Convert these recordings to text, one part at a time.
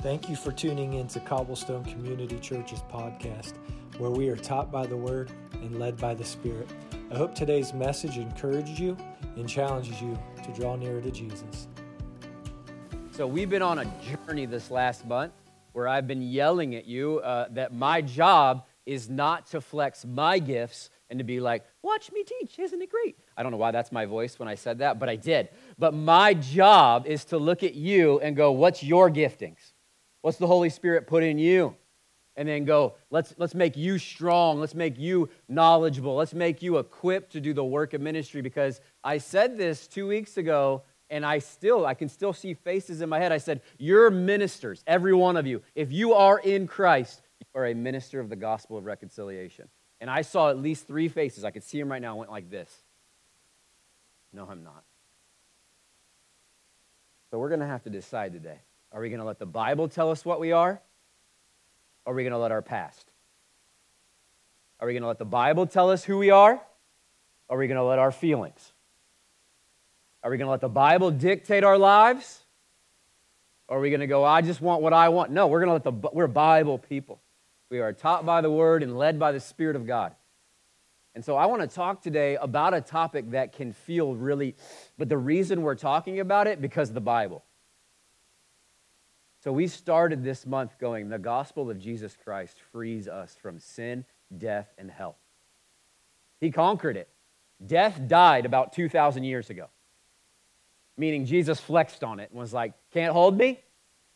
Thank you for tuning in to Cobblestone Community Church's podcast, where we are taught by the Word and led by the Spirit. I hope today's message encourages you and challenges you to draw nearer to Jesus. So, we've been on a journey this last month where I've been yelling at you uh, that my job is not to flex my gifts and to be like, watch me teach, isn't it great? I don't know why that's my voice when I said that, but I did. But my job is to look at you and go, what's your giftings? What's the Holy Spirit put in you? And then go, let's, let's make you strong. Let's make you knowledgeable. Let's make you equipped to do the work of ministry. Because I said this two weeks ago, and I still, I can still see faces in my head. I said, You're ministers, every one of you. If you are in Christ, you are a minister of the gospel of reconciliation. And I saw at least three faces. I could see them right now. I went like this. No, I'm not. So we're going to have to decide today. Are we going to let the Bible tell us what we are? Or are we going to let our past? Are we going to let the Bible tell us who we are? Or are we going to let our feelings? Are we going to let the Bible dictate our lives? Or are we going to go, I just want what I want? No, we're going to let the, we're Bible people. We are taught by the Word and led by the Spirit of God. And so I want to talk today about a topic that can feel really, but the reason we're talking about it, because of the Bible. So we started this month going, the gospel of Jesus Christ frees us from sin, death, and hell. He conquered it. Death died about 2,000 years ago, meaning Jesus flexed on it and was like, can't hold me?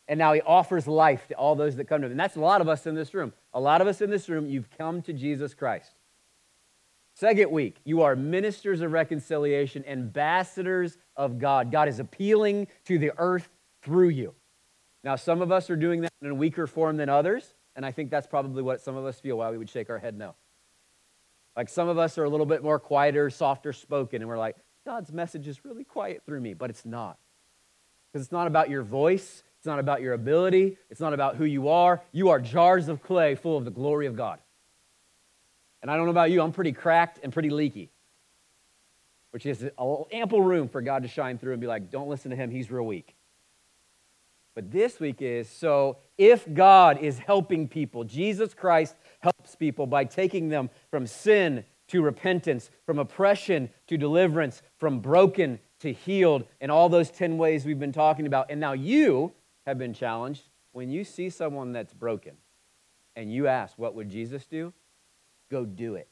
And now he offers life to all those that come to him. And that's a lot of us in this room. A lot of us in this room, you've come to Jesus Christ. Second week, you are ministers of reconciliation, ambassadors of God. God is appealing to the earth through you. Now, some of us are doing that in a weaker form than others, and I think that's probably what some of us feel why we would shake our head no. Like some of us are a little bit more quieter, softer spoken, and we're like, God's message is really quiet through me, but it's not. Because it's not about your voice, it's not about your ability, it's not about who you are. You are jars of clay full of the glory of God. And I don't know about you, I'm pretty cracked and pretty leaky, which is ample room for God to shine through and be like, don't listen to him, he's real weak. But this week is so if God is helping people, Jesus Christ helps people by taking them from sin to repentance, from oppression to deliverance, from broken to healed, and all those 10 ways we've been talking about. And now you have been challenged when you see someone that's broken and you ask, What would Jesus do? Go do it.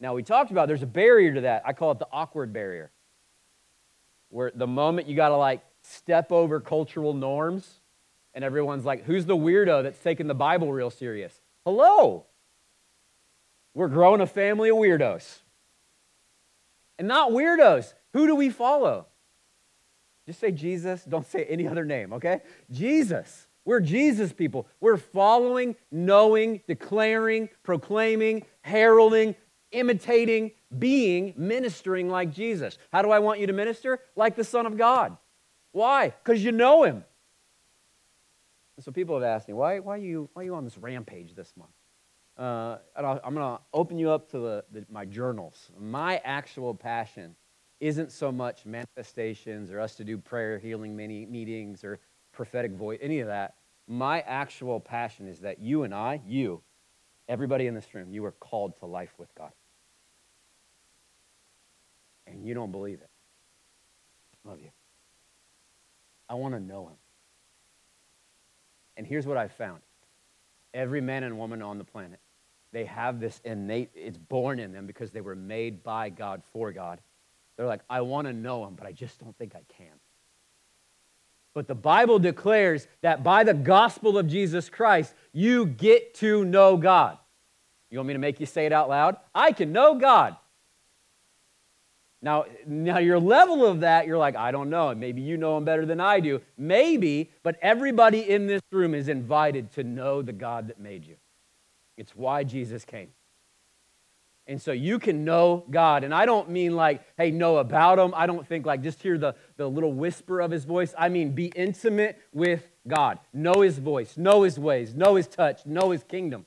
Now, we talked about there's a barrier to that. I call it the awkward barrier, where the moment you got to like step over cultural norms, and everyone's like, who's the weirdo that's taking the Bible real serious? Hello. We're growing a family of weirdos. And not weirdos. Who do we follow? Just say Jesus. Don't say any other name, okay? Jesus. We're Jesus people. We're following, knowing, declaring, proclaiming, heralding, imitating, being, ministering like Jesus. How do I want you to minister? Like the Son of God. Why? Because you know him. So people have asked me, why, why, are, you, why are you on this rampage this month? Uh, and i am going to open you up to the, the, my journals. My actual passion isn't so much manifestations or us to do prayer healing mini meetings or prophetic voice, any of that. My actual passion is that you and I, you, everybody in this room, you are called to life with God. And you don't believe it. Love you. I want to know him. And here's what I've found every man and woman on the planet, they have this innate, it's born in them because they were made by God for God. They're like, I want to know him, but I just don't think I can. But the Bible declares that by the gospel of Jesus Christ, you get to know God. You want me to make you say it out loud? I can know God. Now, now your level of that, you're like, I don't know. Maybe you know him better than I do. Maybe, but everybody in this room is invited to know the God that made you. It's why Jesus came. And so you can know God. And I don't mean like, hey, know about him. I don't think like just hear the, the little whisper of his voice. I mean be intimate with God. Know his voice, know his ways, know his touch, know his kingdom.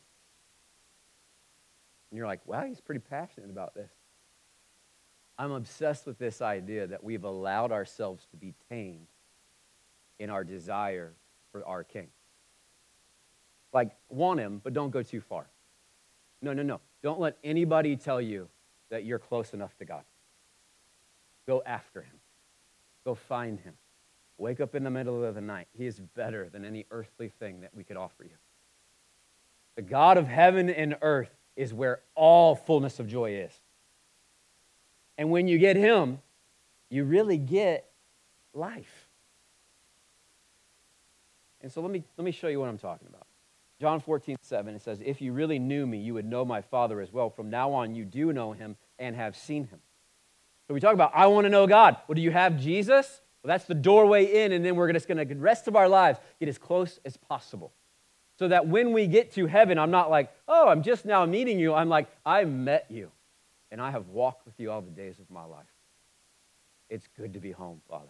And you're like, wow, he's pretty passionate about this. I'm obsessed with this idea that we've allowed ourselves to be tamed in our desire for our King. Like, want him, but don't go too far. No, no, no. Don't let anybody tell you that you're close enough to God. Go after him, go find him. Wake up in the middle of the night. He is better than any earthly thing that we could offer you. The God of heaven and earth is where all fullness of joy is. And when you get him, you really get life. And so let me, let me show you what I'm talking about. John 14, 7, it says, If you really knew me, you would know my Father as well. From now on, you do know him and have seen him. So we talk about, I want to know God. Well, do you have Jesus? Well, that's the doorway in, and then we're just going to, the rest of our lives, get as close as possible. So that when we get to heaven, I'm not like, oh, I'm just now meeting you. I'm like, I met you, and I have walked with you all the days of my life. It's good to be home, Father.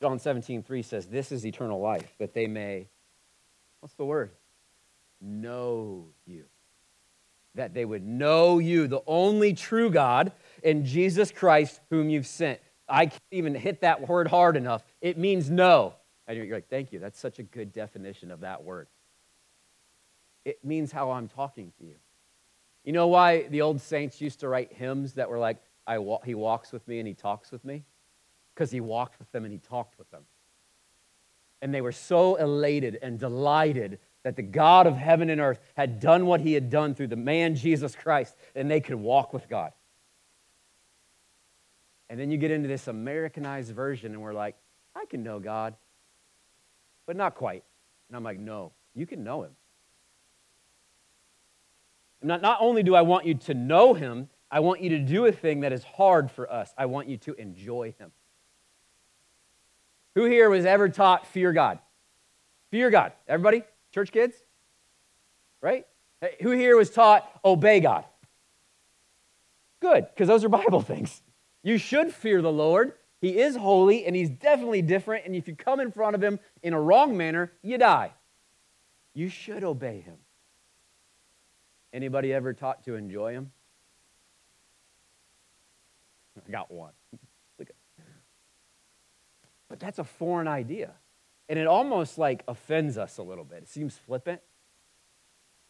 John 17, 3 says, This is eternal life, that they may, what's the word? Know you. That they would know you, the only true God, and Jesus Christ, whom you've sent. I can't even hit that word hard enough. It means know. And you're like, thank you. That's such a good definition of that word. It means how I'm talking to you. You know why the old saints used to write hymns that were like, I wa- He walks with me and He talks with me? Because He walked with them and He talked with them. And they were so elated and delighted that the God of heaven and earth had done what He had done through the man Jesus Christ, and they could walk with God. And then you get into this Americanized version, and we're like, I can know God, but not quite. And I'm like, no, you can know Him. Not, not only do I want you to know him, I want you to do a thing that is hard for us. I want you to enjoy him. Who here was ever taught fear God? Fear God. Everybody? Church kids? Right? Who here was taught obey God? Good, because those are Bible things. You should fear the Lord. He is holy and he's definitely different. And if you come in front of him in a wrong manner, you die. You should obey him. Anybody ever taught to enjoy them? I got one. But that's a foreign idea. And it almost like offends us a little bit. It seems flippant.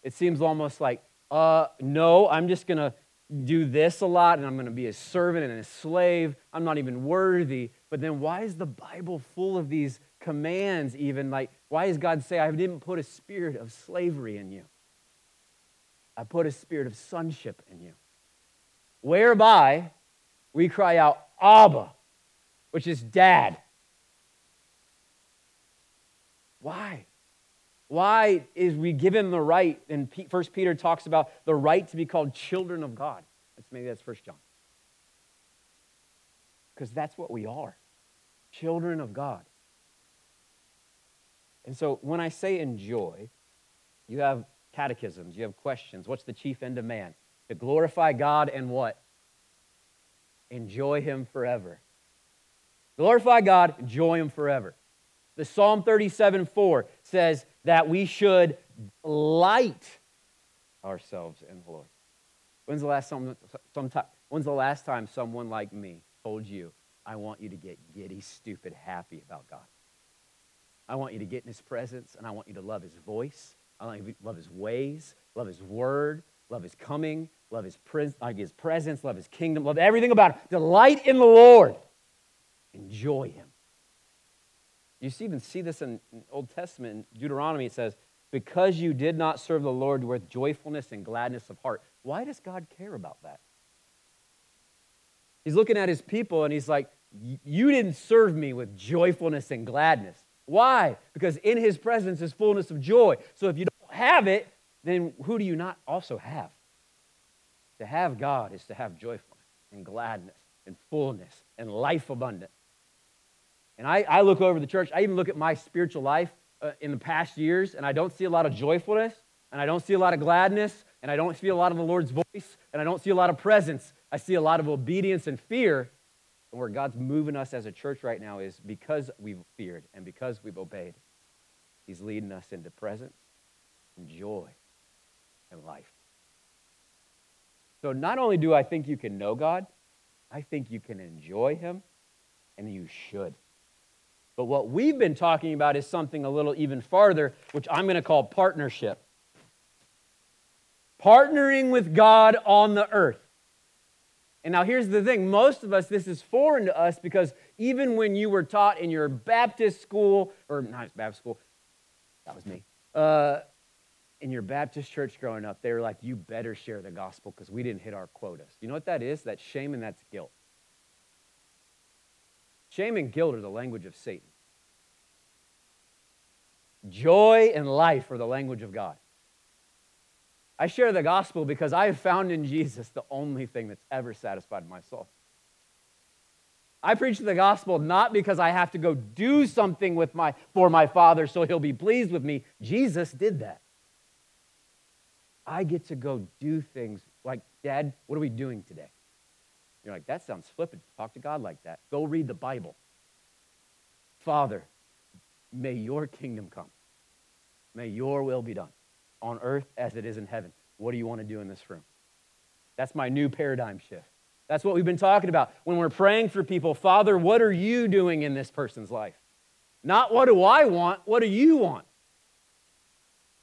It seems almost like, uh, no, I'm just going to do this a lot and I'm going to be a servant and a slave. I'm not even worthy. But then why is the Bible full of these commands, even? Like, why does God say, I didn't put a spirit of slavery in you? I put a spirit of sonship in you, whereby we cry out, Abba, which is dad. Why? Why is we given the right? And First Peter talks about the right to be called children of God. That's maybe that's First John. Because that's what we are, children of God. And so when I say enjoy, you have catechisms, you have questions. What's the chief end of man? To glorify God and what? Enjoy Him forever. Glorify God, enjoy Him forever. The Psalm 37 4 says that we should delight ourselves in the Lord. When's the last time, sometime, when's the last time someone like me told you, I want you to get giddy, stupid, happy about God? I want you to get in his presence and I want you to love his voice I love his ways, love his word, love his coming, love his, pres- like his presence, love his kingdom, love everything about him. Delight in the Lord. Enjoy him. You even see this in Old Testament, Deuteronomy, it says, because you did not serve the Lord with joyfulness and gladness of heart. Why does God care about that? He's looking at his people and he's like, You didn't serve me with joyfulness and gladness. Why? Because in his presence is fullness of joy. So if you don't have it, then who do you not also have? To have God is to have joyfulness and gladness and fullness and life abundant. And I, I look over the church, I even look at my spiritual life uh, in the past years, and I don't see a lot of joyfulness, and I don't see a lot of gladness, and I don't see a lot of the Lord's voice, and I don't see a lot of presence. I see a lot of obedience and fear, and where God's moving us as a church right now is because we've feared and because we've obeyed. He's leading us into presence and joy and life. So not only do I think you can know God, I think you can enjoy Him, and you should. But what we've been talking about is something a little even farther, which I'm going to call partnership. Partnering with God on the earth. And now here's the thing most of us, this is foreign to us because even when you were taught in your Baptist school, or not Baptist school, that was me, uh, in your Baptist church growing up, they were like, you better share the gospel because we didn't hit our quotas. You know what that is? That's shame and that's guilt. Shame and guilt are the language of Satan. Joy and life are the language of God. I share the gospel because I have found in Jesus the only thing that's ever satisfied my soul. I preach the gospel not because I have to go do something with my, for my Father so he'll be pleased with me. Jesus did that. I get to go do things like, Dad, what are we doing today? You're like, that sounds flippant. Talk to God like that. Go read the Bible. Father, may your kingdom come. May your will be done on earth as it is in heaven. What do you want to do in this room? That's my new paradigm shift. That's what we've been talking about when we're praying for people. Father, what are you doing in this person's life? Not what do I want, what do you want?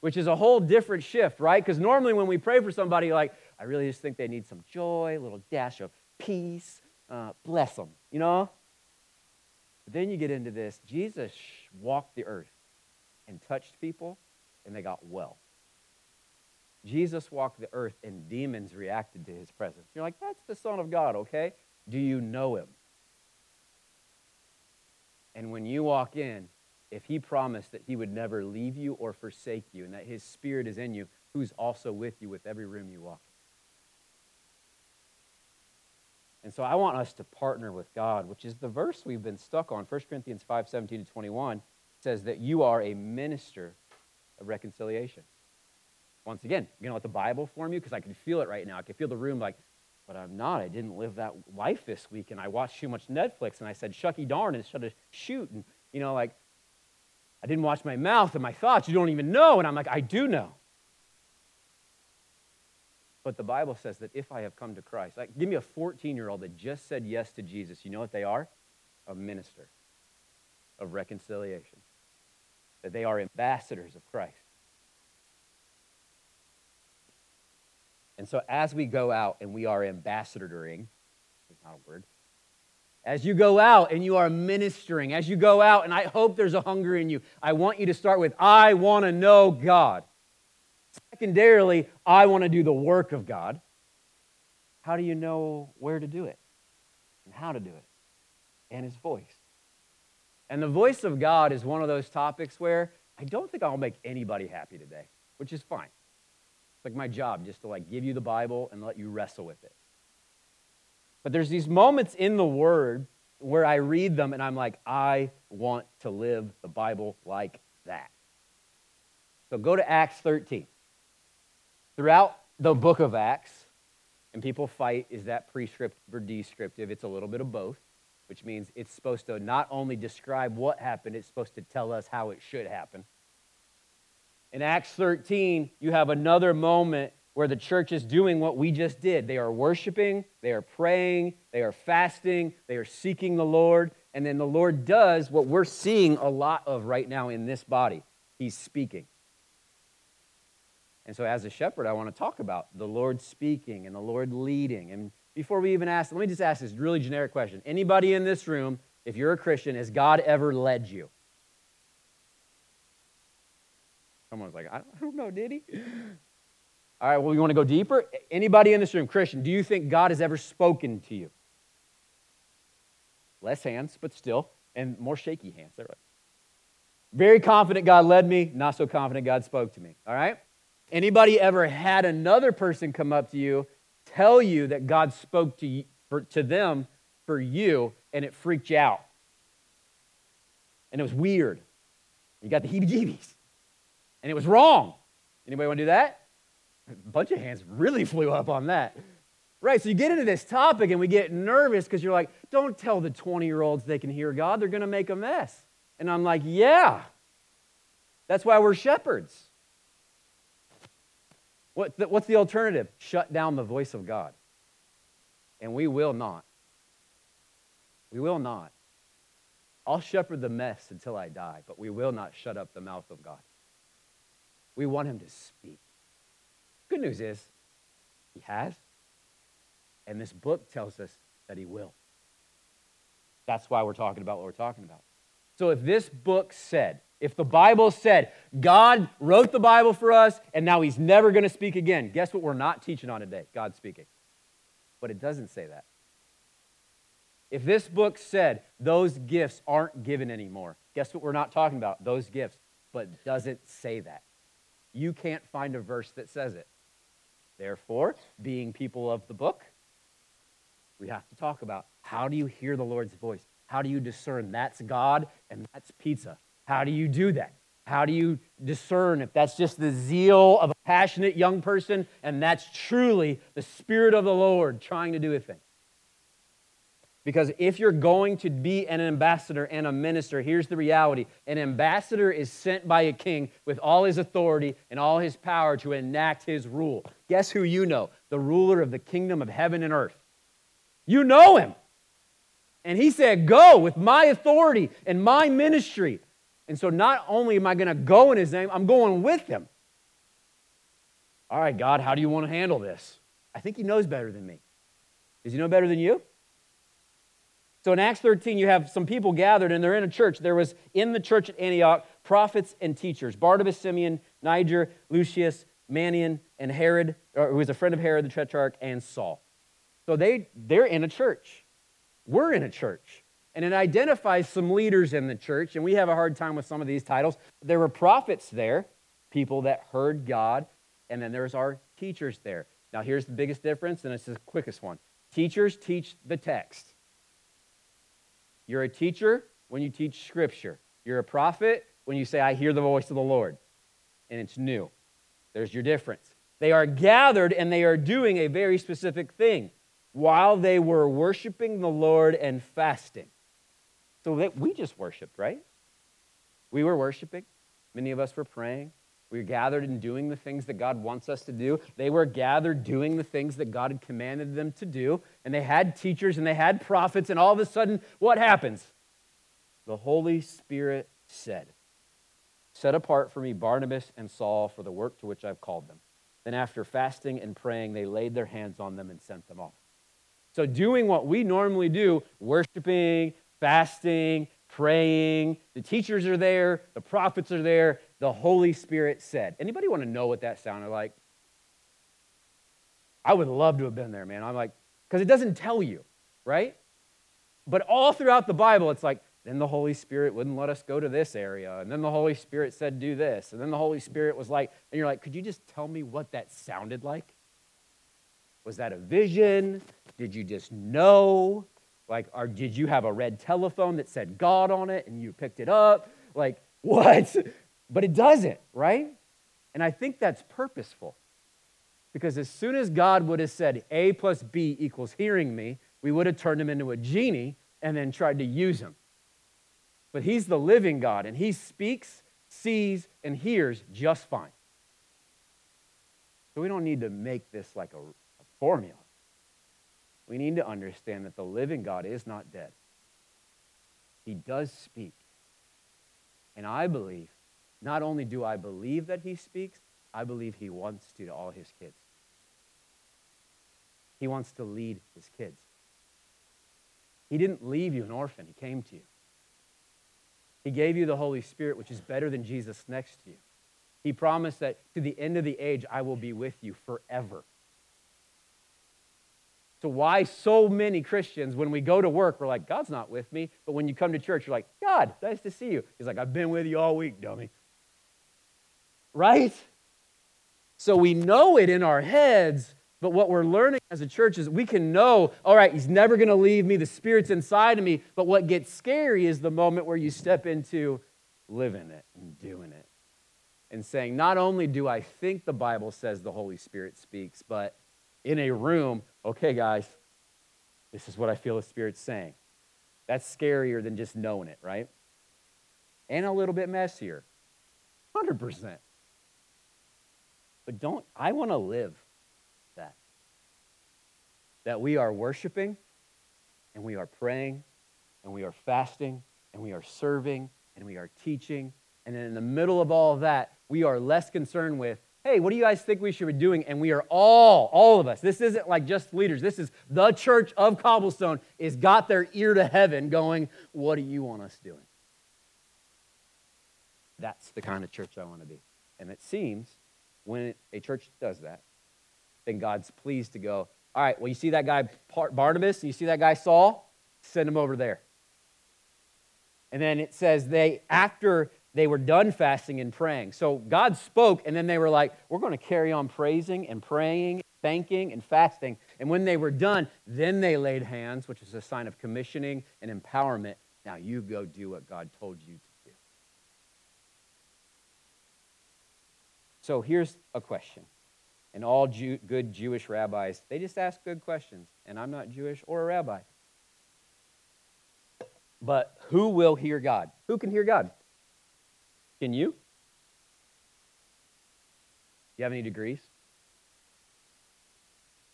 Which is a whole different shift, right? Because normally when we pray for somebody, like, I really just think they need some joy, a little dash of peace, uh, bless them, you know? But then you get into this Jesus walked the earth and touched people, and they got well. Jesus walked the earth and demons reacted to his presence. You're like, that's the Son of God, okay? Do you know him? And when you walk in, if he promised that he would never leave you or forsake you and that his spirit is in you, who's also with you with every room you walk in. And so I want us to partner with God, which is the verse we've been stuck on. 1 Corinthians 5 17 to 21 says that you are a minister of reconciliation. Once again, you're going to let the Bible form you because I can feel it right now. I can feel the room like, but I'm not. I didn't live that life this week, and I watched too much Netflix, and I said, shucky darn, should have shoot. And, you know, like, I didn't watch my mouth and my thoughts. You don't even know. And I'm like, I do know. But the Bible says that if I have come to Christ, like, give me a 14 year old that just said yes to Jesus. You know what they are? A minister of reconciliation. That they are ambassadors of Christ. And so as we go out and we are ambassadoring, is not a word, as you go out and you are ministering, as you go out, and I hope there's a hunger in you, I want you to start with, I want to know God. Secondarily, I want to do the work of God. How do you know where to do it and how to do it? And His voice. And the voice of God is one of those topics where I don't think I'll make anybody happy today, which is fine. It's like my job just to like give you the Bible and let you wrestle with it. But there's these moments in the Word where I read them and I'm like, I want to live the Bible like that. So go to Acts 13. Throughout the book of Acts, and people fight is that prescriptive or descriptive? It's a little bit of both, which means it's supposed to not only describe what happened, it's supposed to tell us how it should happen. In Acts 13, you have another moment where the church is doing what we just did. They are worshiping, they are praying, they are fasting, they are seeking the Lord, and then the Lord does what we're seeing a lot of right now in this body He's speaking. And so, as a shepherd, I want to talk about the Lord speaking and the Lord leading. And before we even ask, let me just ask this really generic question. Anybody in this room, if you're a Christian, has God ever led you? Someone's like, I don't know, did he? All right, well, you want to go deeper? Anybody in this room, Christian, do you think God has ever spoken to you? Less hands, but still, and more shaky hands. Right. Very confident God led me, not so confident God spoke to me. All right? Anybody ever had another person come up to you, tell you that God spoke to, you, for, to them for you, and it freaked you out? And it was weird. You got the heebie jeebies and it was wrong. Anybody want to do that? A bunch of hands really flew up on that. Right, so you get into this topic and we get nervous because you're like, don't tell the 20 year olds they can hear God, they're going to make a mess. And I'm like, yeah, that's why we're shepherds. What the, what's the alternative? Shut down the voice of God. And we will not. We will not. I'll shepherd the mess until I die, but we will not shut up the mouth of God. We want him to speak. Good news is, he has. And this book tells us that he will. That's why we're talking about what we're talking about. So if this book said, if the Bible said God wrote the Bible for us and now he's never going to speak again, guess what we're not teaching on today? God speaking. But it doesn't say that. If this book said those gifts aren't given anymore, guess what we're not talking about? Those gifts, but doesn't say that. You can't find a verse that says it. Therefore, being people of the book, we have to talk about how do you hear the Lord's voice? How do you discern that's God and that's pizza? How do you do that? How do you discern if that's just the zeal of a passionate young person and that's truly the Spirit of the Lord trying to do a thing? Because if you're going to be an ambassador and a minister, here's the reality an ambassador is sent by a king with all his authority and all his power to enact his rule. Guess who you know? The ruler of the kingdom of heaven and earth. You know him. And he said, Go with my authority and my ministry. And so not only am I going to go in his name, I'm going with him. All right, God, how do you want to handle this? I think he knows better than me. Does he know better than you? So in Acts 13, you have some people gathered and they're in a church. There was in the church at Antioch prophets and teachers Barnabas, Simeon, Niger, Lucius, Manaen, and Herod, who was a friend of Herod the Tetrarch, and Saul. So they, they're in a church. We're in a church. And it identifies some leaders in the church, and we have a hard time with some of these titles. There were prophets there, people that heard God, and then there's our teachers there. Now, here's the biggest difference, and it's the quickest one teachers teach the text. You're a teacher when you teach Scripture. You're a prophet when you say, I hear the voice of the Lord. And it's new. There's your difference. They are gathered and they are doing a very specific thing while they were worshiping the Lord and fasting. So that we just worshiped, right? We were worshiping. Many of us were praying. We were gathered and doing the things that God wants us to do. They were gathered doing the things that God had commanded them to do. And they had teachers and they had prophets. And all of a sudden, what happens? The Holy Spirit said, Set apart for me Barnabas and Saul for the work to which I've called them. Then, after fasting and praying, they laid their hands on them and sent them off. So, doing what we normally do, worshiping, fasting, praying, the teachers are there, the prophets are there, the Holy Spirit said. Anybody want to know what that sounded like? I would love to have been there, man. I'm like, because it doesn't tell you, right? But all throughout the Bible, it's like, then the Holy Spirit wouldn't let us go to this area. And then the Holy Spirit said, do this. And then the Holy Spirit was like, and you're like, could you just tell me what that sounded like? Was that a vision? Did you just know? Like, or did you have a red telephone that said God on it and you picked it up? Like, what? But it doesn't, right? And I think that's purposeful. Because as soon as God would have said A plus B equals hearing me, we would have turned him into a genie and then tried to use him. But he's the living God, and he speaks, sees, and hears just fine. So we don't need to make this like a, a formula. We need to understand that the living God is not dead. He does speak. And I believe, not only do I believe that he speaks, I believe he wants to to all his kids. He wants to lead his kids. He didn't leave you an orphan, he came to you. He gave you the Holy Spirit, which is better than Jesus next to you. He promised that to the end of the age, I will be with you forever. So, why so many Christians, when we go to work, we're like, God's not with me. But when you come to church, you're like, God, nice to see you. He's like, I've been with you all week, dummy. Right? So, we know it in our heads, but what we're learning as a church is we can know, all right, He's never going to leave me. The Spirit's inside of me. But what gets scary is the moment where you step into living it and doing it and saying, not only do I think the Bible says the Holy Spirit speaks, but in a room, okay, guys, this is what I feel the Spirit's saying. That's scarier than just knowing it, right? And a little bit messier. 100%. But don't, I want to live that. That we are worshiping and we are praying and we are fasting and we are serving and we are teaching. And then in the middle of all of that, we are less concerned with, hey, what do you guys think we should be doing? And we are all, all of us, this isn't like just leaders. This is the church of Cobblestone is got their ear to heaven going, what do you want us doing? That's the kind of church I want to be. And it seems when a church does that, then God's pleased to go, all right, well, you see that guy Barnabas, and you see that guy Saul? Send him over there. And then it says they, after they were done fasting and praying. So God spoke, and then they were like, we're going to carry on praising and praying, thanking and fasting. And when they were done, then they laid hands, which is a sign of commissioning and empowerment. Now you go do what God told you to do. So here's a question. And all Jew, good Jewish rabbis, they just ask good questions. And I'm not Jewish or a rabbi. But who will hear God? Who can hear God? Can you? Do you have any degrees?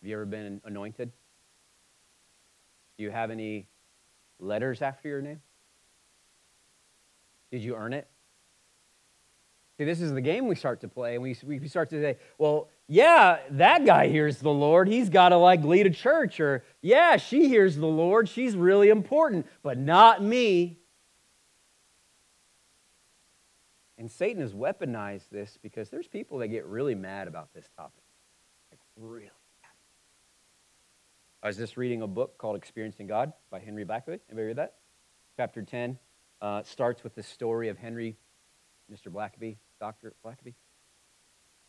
Have you ever been anointed? Do you have any letters after your name? Did you earn it? See, this is the game we start to play, and we, we start to say, well, yeah, that guy hears the Lord. He's got to like lead a church. Or, yeah, she hears the Lord. She's really important, but not me. And Satan has weaponized this because there's people that get really mad about this topic. Like, really mad. I was just reading a book called Experiencing God by Henry Blackaby. Anybody read that? Chapter 10 uh, starts with the story of Henry, Mr. Blackaby, Dr. Blackaby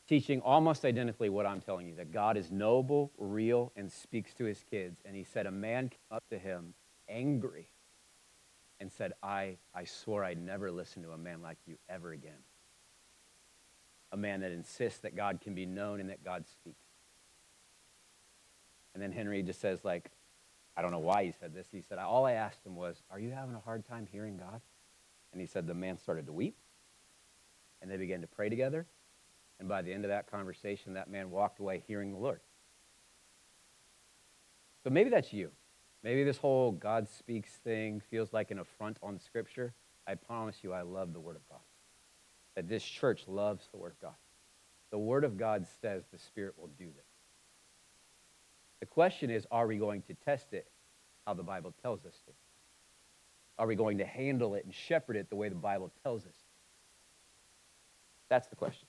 teaching almost identically what I'm telling you that God is noble, real, and speaks to his kids. And he said, A man came up to him angry and said, I, I swore I'd never listen to a man like you ever again. A man that insists that God can be known and that God speaks. And then Henry just says, like, I don't know why he said this. He said, All I asked him was, Are you having a hard time hearing God? And he said, The man started to weep. And they began to pray together. And by the end of that conversation, that man walked away hearing the Lord. So maybe that's you. Maybe this whole God speaks thing feels like an affront on Scripture. I promise you, I love the Word of God. That this church loves the Word of God. The Word of God says the Spirit will do this. The question is are we going to test it how the Bible tells us to? Are we going to handle it and shepherd it the way the Bible tells us? That's the question.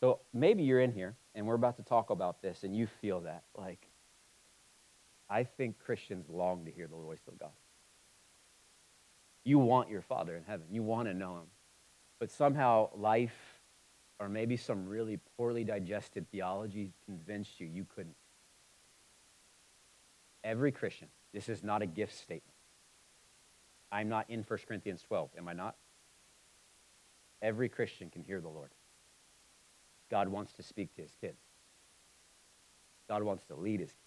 So maybe you're in here and we're about to talk about this and you feel that. Like, I think Christians long to hear the voice of God. You want your Father in heaven, you want to know Him. But somehow life or maybe some really poorly digested theology convinced you you couldn't. Every Christian, this is not a gift statement. I'm not in 1 Corinthians 12, am I not? Every Christian can hear the Lord. God wants to speak to his kids. God wants to lead his kids.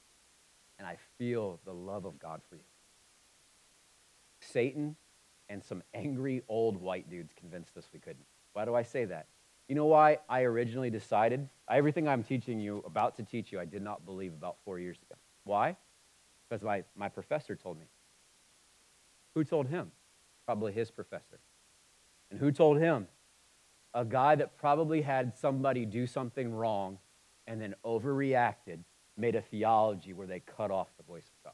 And I feel the love of God for you. Satan and some angry old white dudes convinced us we couldn't. Why do I say that? You know why I originally decided? Everything I'm teaching you, about to teach you, I did not believe about four years ago. Why? Because my, my professor told me. Who told him? Probably his professor. And who told him? A guy that probably had somebody do something wrong and then overreacted made a theology where they cut off the voice of God.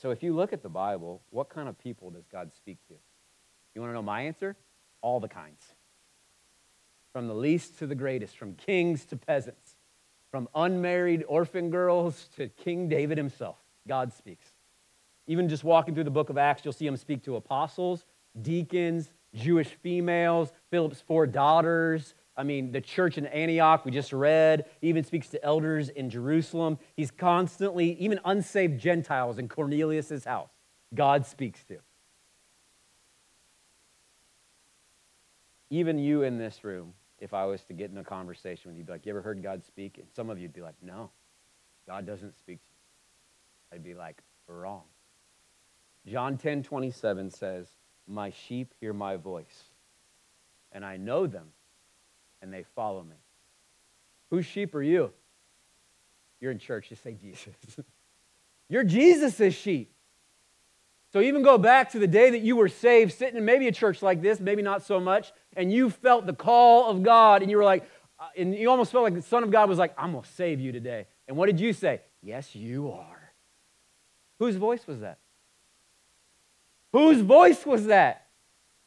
So if you look at the Bible, what kind of people does God speak to? You want to know my answer? All the kinds. From the least to the greatest, from kings to peasants, from unmarried orphan girls to King David himself. God speaks. Even just walking through the book of Acts, you'll see him speak to apostles, deacons, Jewish females, Philip's four daughters. I mean, the church in Antioch, we just read, he even speaks to elders in Jerusalem. He's constantly, even unsaved Gentiles in Cornelius' house, God speaks to. Even you in this room, if I was to get in a conversation with you, be like, you ever heard God speak? And some of you'd be like, no, God doesn't speak to you. I'd be like, wrong. John 10 27 says, My sheep hear my voice, and I know them, and they follow me. Whose sheep are you? You're in church, you say Jesus. You're Jesus' sheep. So even go back to the day that you were saved, sitting in maybe a church like this, maybe not so much, and you felt the call of God, and you were like, uh, and you almost felt like the Son of God was like, I'm going to save you today. And what did you say? Yes, you are. Whose voice was that? Whose voice was that?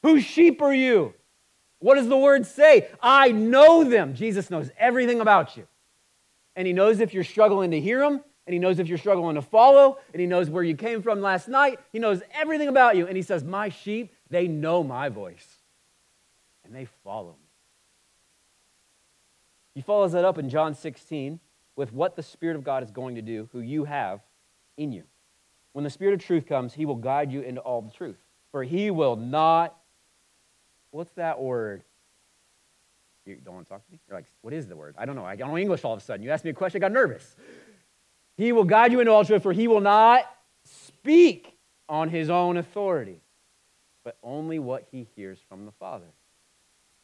Whose sheep are you? What does the word say? I know them. Jesus knows everything about you. And he knows if you're struggling to hear him, and he knows if you're struggling to follow, and he knows where you came from last night. He knows everything about you. And he says, My sheep, they know my voice, and they follow me. He follows that up in John 16 with what the Spirit of God is going to do, who you have in you. When the Spirit of truth comes, he will guide you into all the truth. For he will not, what's that word? You don't want to talk to me? You're like, what is the word? I don't know. I don't know English all of a sudden. You asked me a question, I got nervous. He will guide you into all truth, for he will not speak on his own authority, but only what he hears from the Father.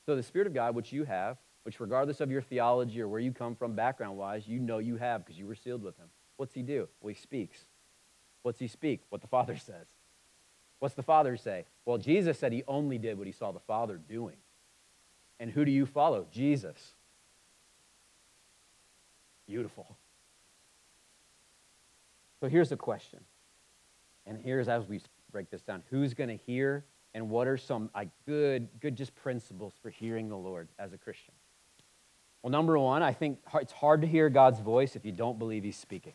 So the Spirit of God, which you have, which regardless of your theology or where you come from background wise, you know you have because you were sealed with him. What's he do? Well, he speaks. What's he speak? What the Father says. What's the Father say? Well, Jesus said he only did what he saw the Father doing. And who do you follow? Jesus. Beautiful. So here's the question. And here's as we break this down who's going to hear and what are some like, good, good just principles for hearing the Lord as a Christian? Well, number one, I think it's hard to hear God's voice if you don't believe He's speaking.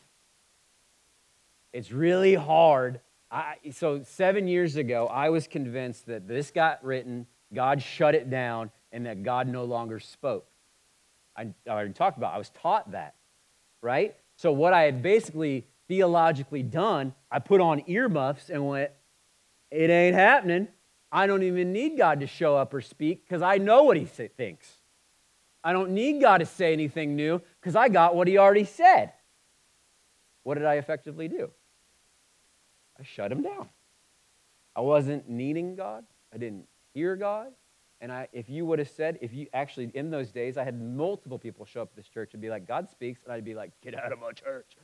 It's really hard. I, so, seven years ago, I was convinced that this got written, God shut it down, and that God no longer spoke. I, I already talked about, I was taught that, right? So, what I had basically theologically done, I put on earmuffs and went, it ain't happening. I don't even need God to show up or speak because I know what he thinks. I don't need God to say anything new because I got what he already said. What did I effectively do? I shut him down. I wasn't needing God. I didn't hear God. And I, if you would have said, if you actually, in those days, I had multiple people show up at this church and be like, God speaks. And I'd be like, get out of my church.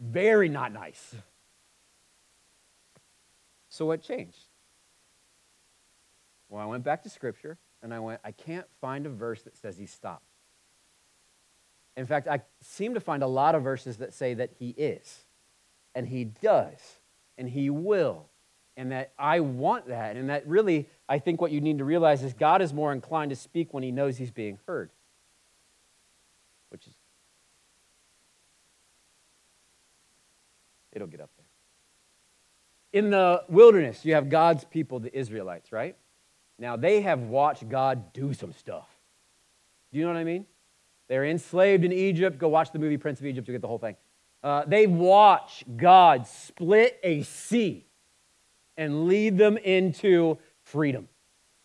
Very not nice. So what changed? Well, I went back to Scripture and I went, I can't find a verse that says he stopped. In fact, I seem to find a lot of verses that say that he is, and he does, and he will, and that I want that. And that really, I think what you need to realize is God is more inclined to speak when he knows he's being heard, which is, it'll get up there. In the wilderness, you have God's people, the Israelites, right? Now, they have watched God do some stuff. Do you know what I mean? They're enslaved in Egypt. Go watch the movie Prince of Egypt, you get the whole thing. Uh, they watch God split a sea and lead them into freedom.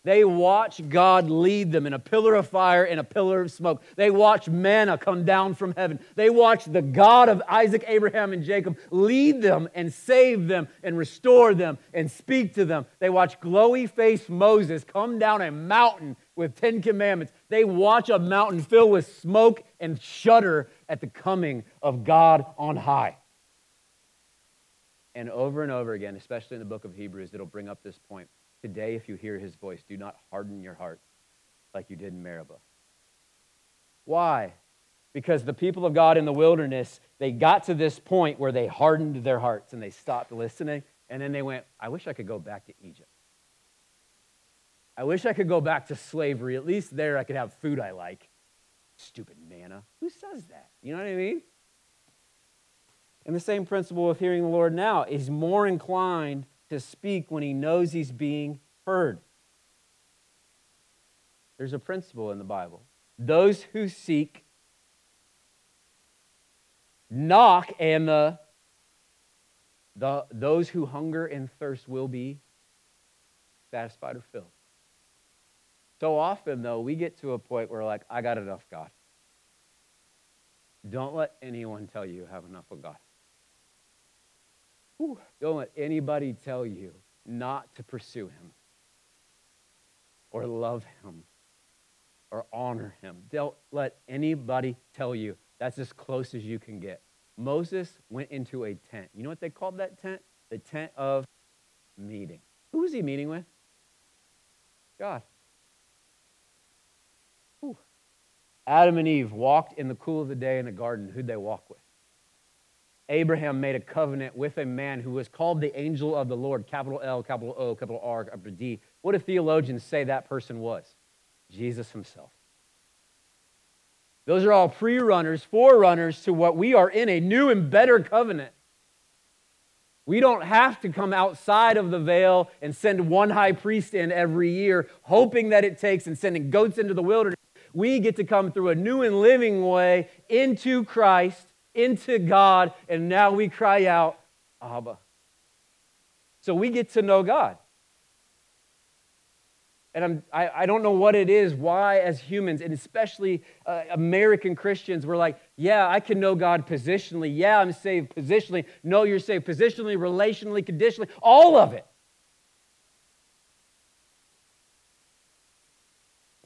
They watch God lead them in a pillar of fire and a pillar of smoke. They watch manna come down from heaven. They watch the God of Isaac, Abraham, and Jacob lead them and save them and restore them and speak to them. They watch glowy faced Moses come down a mountain with Ten Commandments. They watch a mountain filled with smoke and shudder at the coming of God on high. And over and over again, especially in the book of Hebrews, it'll bring up this point Today, if you hear his voice, do not harden your heart like you did in Meribah. Why? Because the people of God in the wilderness, they got to this point where they hardened their hearts and they stopped listening. And then they went, I wish I could go back to Egypt. I wish I could go back to slavery. At least there I could have food I like. Stupid manna. Who says that? You know what I mean? And the same principle of hearing the Lord now is more inclined to speak when he knows he's being heard. There's a principle in the Bible. Those who seek knock, and the, the, those who hunger and thirst will be satisfied or filled. So often, though, we get to a point where, like, I got enough, God. Don't let anyone tell you you have enough of God. Don't let anybody tell you not to pursue him or love him or honor him. Don't let anybody tell you that's as close as you can get. Moses went into a tent. You know what they called that tent? The tent of meeting. Who was he meeting with? God. Adam and Eve walked in the cool of the day in the garden. Who'd they walk with? Abraham made a covenant with a man who was called the angel of the Lord, capital L, capital O, capital R, capital D. What do theologians say that person was? Jesus himself. Those are all pre runners, forerunners to what we are in a new and better covenant. We don't have to come outside of the veil and send one high priest in every year, hoping that it takes and sending goats into the wilderness. We get to come through a new and living way into Christ, into God, and now we cry out, Abba. So we get to know God and I'm, I, I don't know what it is, why, as humans, and especially uh, American Christians, we're like, yeah, I can know God positionally. Yeah, I'm saved positionally. No, you're saved positionally, relationally, conditionally, all of it.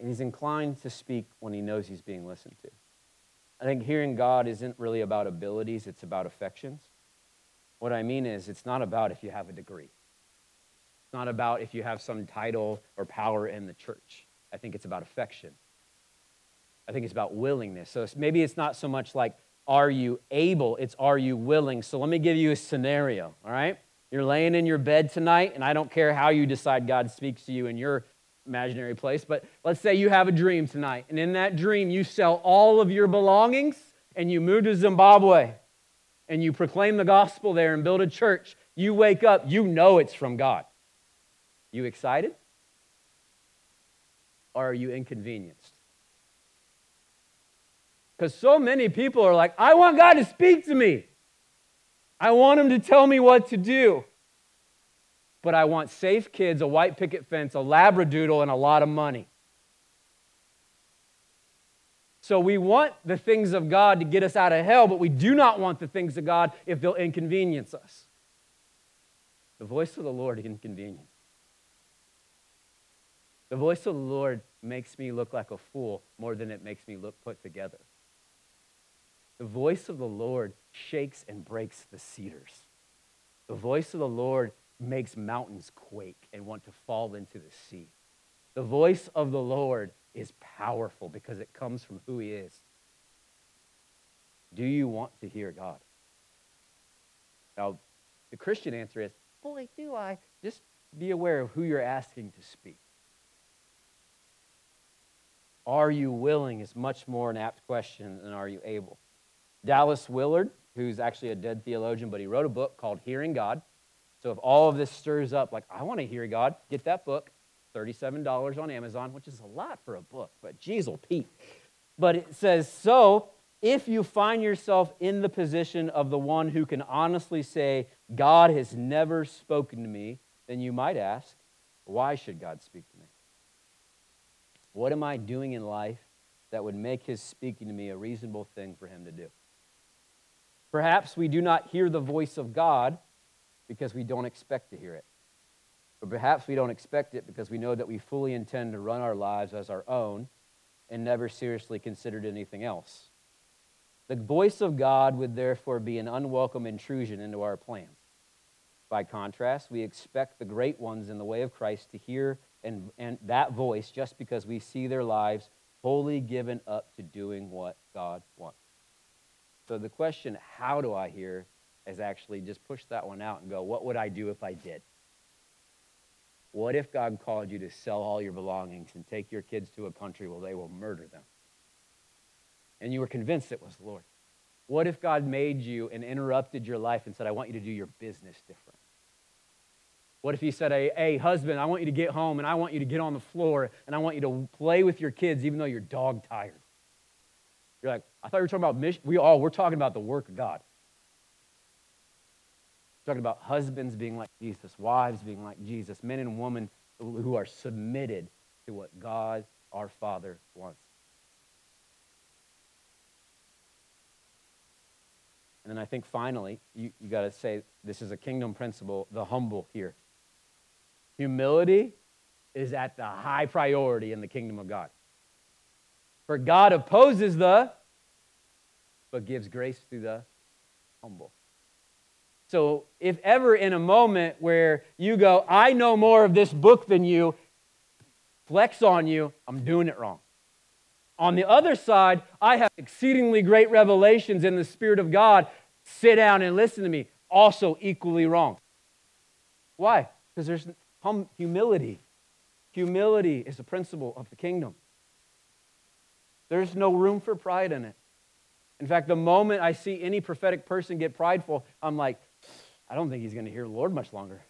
And he's inclined to speak when he knows he's being listened to. I think hearing God isn't really about abilities, it's about affections. What I mean is, it's not about if you have a degree. It's not about if you have some title or power in the church. I think it's about affection. I think it's about willingness. So maybe it's not so much like, are you able? It's, are you willing? So let me give you a scenario, all right? You're laying in your bed tonight, and I don't care how you decide God speaks to you in your imaginary place, but let's say you have a dream tonight, and in that dream, you sell all of your belongings and you move to Zimbabwe and you proclaim the gospel there and build a church. You wake up, you know it's from God. You excited? Or are you inconvenienced? Because so many people are like, I want God to speak to me. I want Him to tell me what to do. But I want safe kids, a white picket fence, a labradoodle, and a lot of money. So we want the things of God to get us out of hell, but we do not want the things of God if they'll inconvenience us. The voice of the Lord inconvenience. The voice of the Lord makes me look like a fool more than it makes me look put together. The voice of the Lord shakes and breaks the cedars. The voice of the Lord makes mountains quake and want to fall into the sea. The voice of the Lord is powerful because it comes from who he is. Do you want to hear God? Now, the Christian answer is, boy, do I. Just be aware of who you're asking to speak. Are you willing is much more an apt question than are you able. Dallas Willard, who's actually a dead theologian, but he wrote a book called Hearing God. So if all of this stirs up, like, I want to hear God, get that book. $37 on Amazon, which is a lot for a book, but geez, will Pete. But it says, so if you find yourself in the position of the one who can honestly say, God has never spoken to me, then you might ask, why should God speak to me? What am I doing in life that would make his speaking to me a reasonable thing for him to do? Perhaps we do not hear the voice of God because we don't expect to hear it. Or perhaps we don't expect it because we know that we fully intend to run our lives as our own and never seriously considered anything else. The voice of God would therefore be an unwelcome intrusion into our plans. By contrast, we expect the great ones in the way of Christ to hear and, and that voice just because we see their lives wholly given up to doing what God wants. So the question, how do I hear, is actually just push that one out and go, what would I do if I did? What if God called you to sell all your belongings and take your kids to a country where they will murder them? And you were convinced it was the Lord. What if God made you and interrupted your life and said, I want you to do your business different? What if he said, hey, hey, husband, I want you to get home and I want you to get on the floor and I want you to play with your kids even though you're dog tired? You're like, I thought you were talking about mission. We all, we're talking about the work of God. Talking about husbands being like Jesus, wives being like Jesus, men and women who are submitted to what God, our Father, wants. And then I think finally, you, you got to say this is a kingdom principle the humble hear. Humility is at the high priority in the kingdom of God. For God opposes the, but gives grace to the humble. So, if ever in a moment where you go, I know more of this book than you, flex on you, I'm doing it wrong. On the other side, I have exceedingly great revelations in the Spirit of God. Sit down and listen to me. Also, equally wrong. Why? Because there's hum- humility. Humility is a principle of the kingdom. There's no room for pride in it. In fact, the moment I see any prophetic person get prideful, I'm like, I don't think he's going to hear the Lord much longer.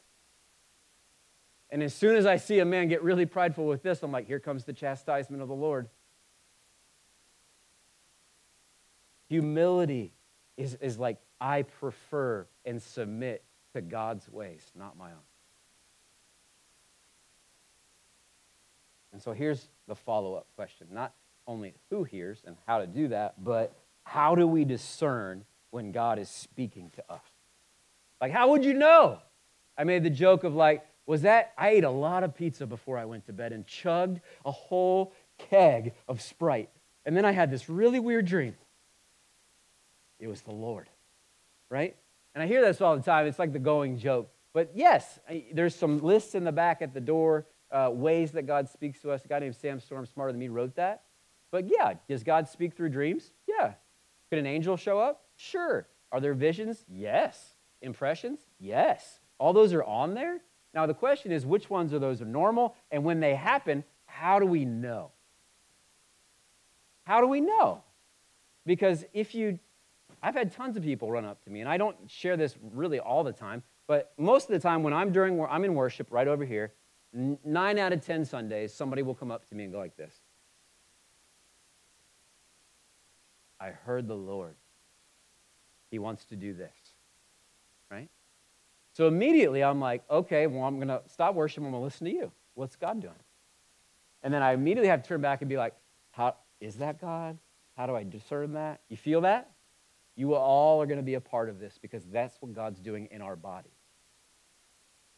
And as soon as I see a man get really prideful with this, I'm like, here comes the chastisement of the Lord. Humility is, is like, I prefer and submit to God's ways, not my own. And so here's the follow up question not only who hears and how to do that, but how do we discern when God is speaking to us? Like, how would you know? I made the joke of like, was that I ate a lot of pizza before I went to bed and chugged a whole keg of Sprite. And then I had this really weird dream. It was the Lord, right? And I hear this all the time. It's like the going joke. But yes, there's some lists in the back at the door, uh, ways that God speaks to us. A guy named Sam Storm, smarter than me, wrote that. But yeah, does God speak through dreams? Yeah. Could an angel show up? Sure. Are there visions? Yes. Impressions? Yes. All those are on there. Now, the question is which ones of those are normal? And when they happen, how do we know? How do we know? Because if you, I've had tons of people run up to me, and I don't share this really all the time, but most of the time when I'm during, I'm in worship right over here, nine out of 10 Sundays, somebody will come up to me and go like this I heard the Lord. He wants to do this. So immediately I'm like, okay, well, I'm going to stop worshiping. I'm going to listen to you. What's God doing? And then I immediately have to turn back and be like, how is that God? How do I discern that? You feel that? You all are going to be a part of this because that's what God's doing in our body.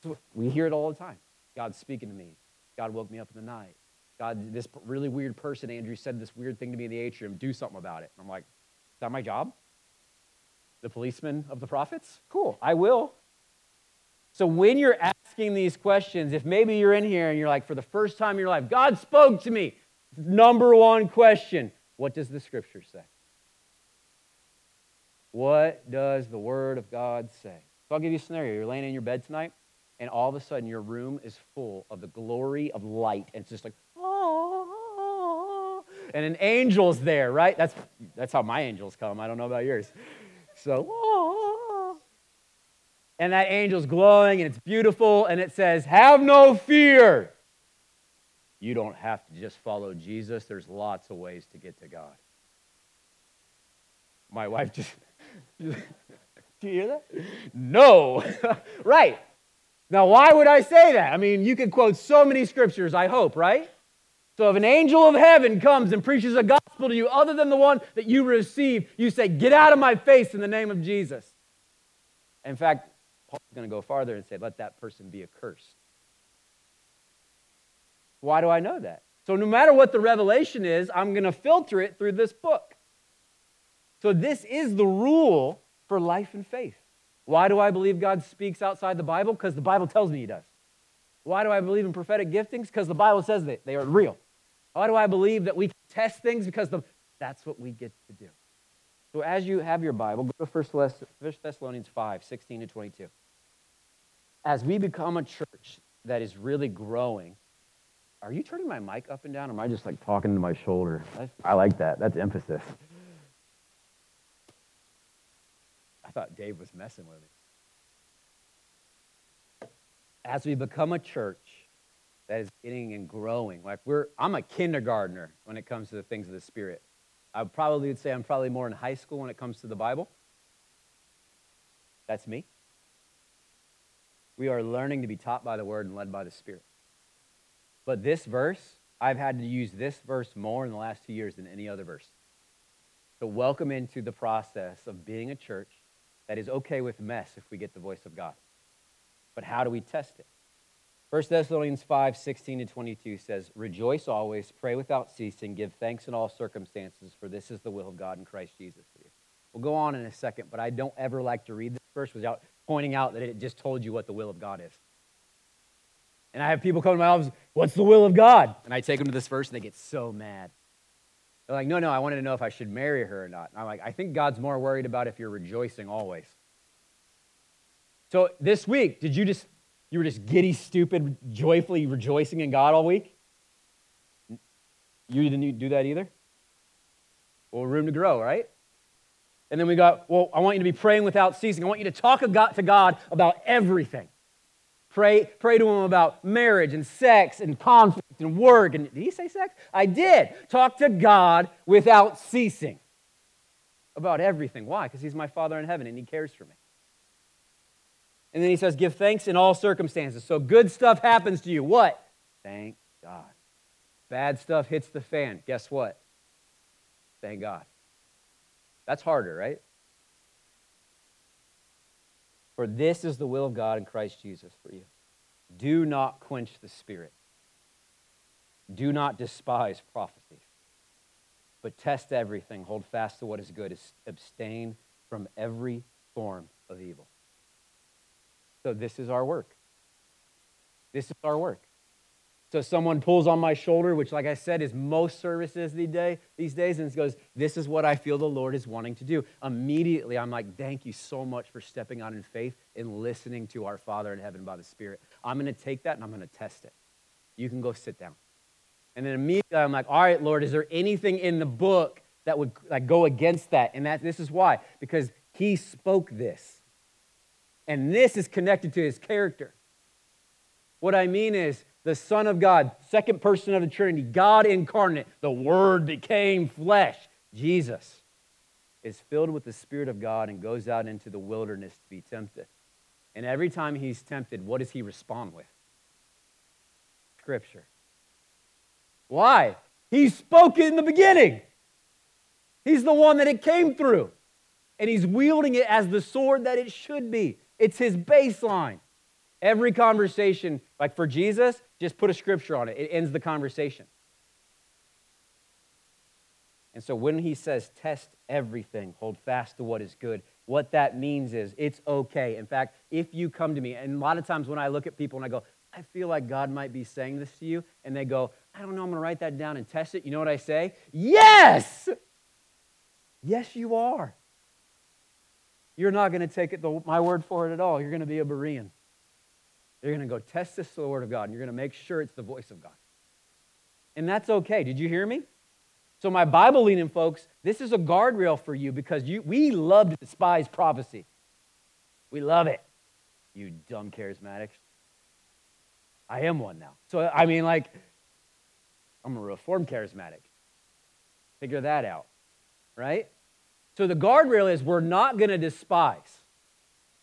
So we hear it all the time. God's speaking to me. God woke me up in the night. God, this really weird person, Andrew, said this weird thing to me in the atrium. Do something about it. I'm like, is that my job? The policeman of the prophets? Cool, I will. So when you're asking these questions, if maybe you're in here and you're like, for the first time in your life, God spoke to me, number one question what does the scripture say? What does the word of God say? So I'll give you a scenario. You're laying in your bed tonight, and all of a sudden your room is full of the glory of light, and it's just like, oh, and an angel's there, right? That's, that's how my angels come. I don't know about yours. So, oh, and that angel's glowing and it's beautiful, and it says, Have no fear. You don't have to just follow Jesus, there's lots of ways to get to God. My wife just, do you hear that? No. right. Now, why would I say that? I mean, you could quote so many scriptures, I hope, right? So if an angel of heaven comes and preaches a gospel to you other than the one that you receive, you say, Get out of my face in the name of Jesus. In fact, Paul's going to go farther and say, Let that person be accursed. Why do I know that? So no matter what the revelation is, I'm going to filter it through this book. So this is the rule for life and faith. Why do I believe God speaks outside the Bible? Because the Bible tells me he does. Why do I believe in prophetic giftings? Because the Bible says that they are real. Why do I believe that we can test things? Because the, that's what we get to do. So as you have your Bible, go to 1 Thessalonians 5, 16 to 22. As we become a church that is really growing, are you turning my mic up and down, or am I just like talking to my shoulder? I like that. That's emphasis. I thought Dave was messing with me. As we become a church that is getting and growing, like we're, I'm a kindergartner when it comes to the things of the Spirit. I probably would say I'm probably more in high school when it comes to the Bible. That's me. We are learning to be taught by the Word and led by the Spirit. But this verse, I've had to use this verse more in the last two years than any other verse. To welcome into the process of being a church that is okay with mess if we get the voice of God. But how do we test it? 1 Thessalonians 5 16 to 22 says, Rejoice always, pray without ceasing, give thanks in all circumstances, for this is the will of God in Christ Jesus for you. We'll go on in a second, but I don't ever like to read this verse without pointing out that it just told you what the will of God is. And I have people come to my office, what's the will of God? And I take them to this verse and they get so mad. They're like, no, no, I wanted to know if I should marry her or not. And I'm like, I think God's more worried about if you're rejoicing always. So this week, did you just, you were just giddy, stupid, joyfully rejoicing in God all week? You didn't do that either? Well, room to grow, right? And then we got, well, I want you to be praying without ceasing. I want you to talk to God about everything. Pray, pray to him about marriage and sex and conflict and work. And did he say sex? I did. Talk to God without ceasing about everything. Why? Because he's my Father in heaven and he cares for me. And then he says, Give thanks in all circumstances. So good stuff happens to you. What? Thank God. Bad stuff hits the fan. Guess what? Thank God. That's harder, right? For this is the will of God in Christ Jesus for you. Do not quench the Spirit. Do not despise prophecy, but test everything. Hold fast to what is good. Abstain from every form of evil. So, this is our work. This is our work. So someone pulls on my shoulder, which, like I said, is most services these, day, these days, and goes, This is what I feel the Lord is wanting to do. Immediately, I'm like, Thank you so much for stepping out in faith and listening to our Father in heaven by the Spirit. I'm going to take that and I'm going to test it. You can go sit down. And then immediately, I'm like, All right, Lord, is there anything in the book that would like, go against that? And that, this is why, because He spoke this. And this is connected to His character. What I mean is, the Son of God, second person of the Trinity, God incarnate, the Word became flesh, Jesus, is filled with the Spirit of God and goes out into the wilderness to be tempted. And every time he's tempted, what does he respond with? Scripture. Why? He spoke it in the beginning. He's the one that it came through. And he's wielding it as the sword that it should be. It's his baseline. Every conversation, like for Jesus, just put a scripture on it. It ends the conversation. And so when he says test everything, hold fast to what is good, what that means is it's okay. In fact, if you come to me, and a lot of times when I look at people and I go, I feel like God might be saying this to you, and they go, I don't know, I'm going to write that down and test it. You know what I say? Yes! Yes, you are. You're not going to take it the, my word for it at all. You're going to be a Berean. You're going to go test this to the Word of God, and you're going to make sure it's the voice of God. And that's okay. Did you hear me? So, my Bible leaning folks, this is a guardrail for you because you, we love to despise prophecy. We love it. You dumb charismatics. I am one now. So, I mean, like, I'm a reformed charismatic. Figure that out, right? So, the guardrail is we're not going to despise,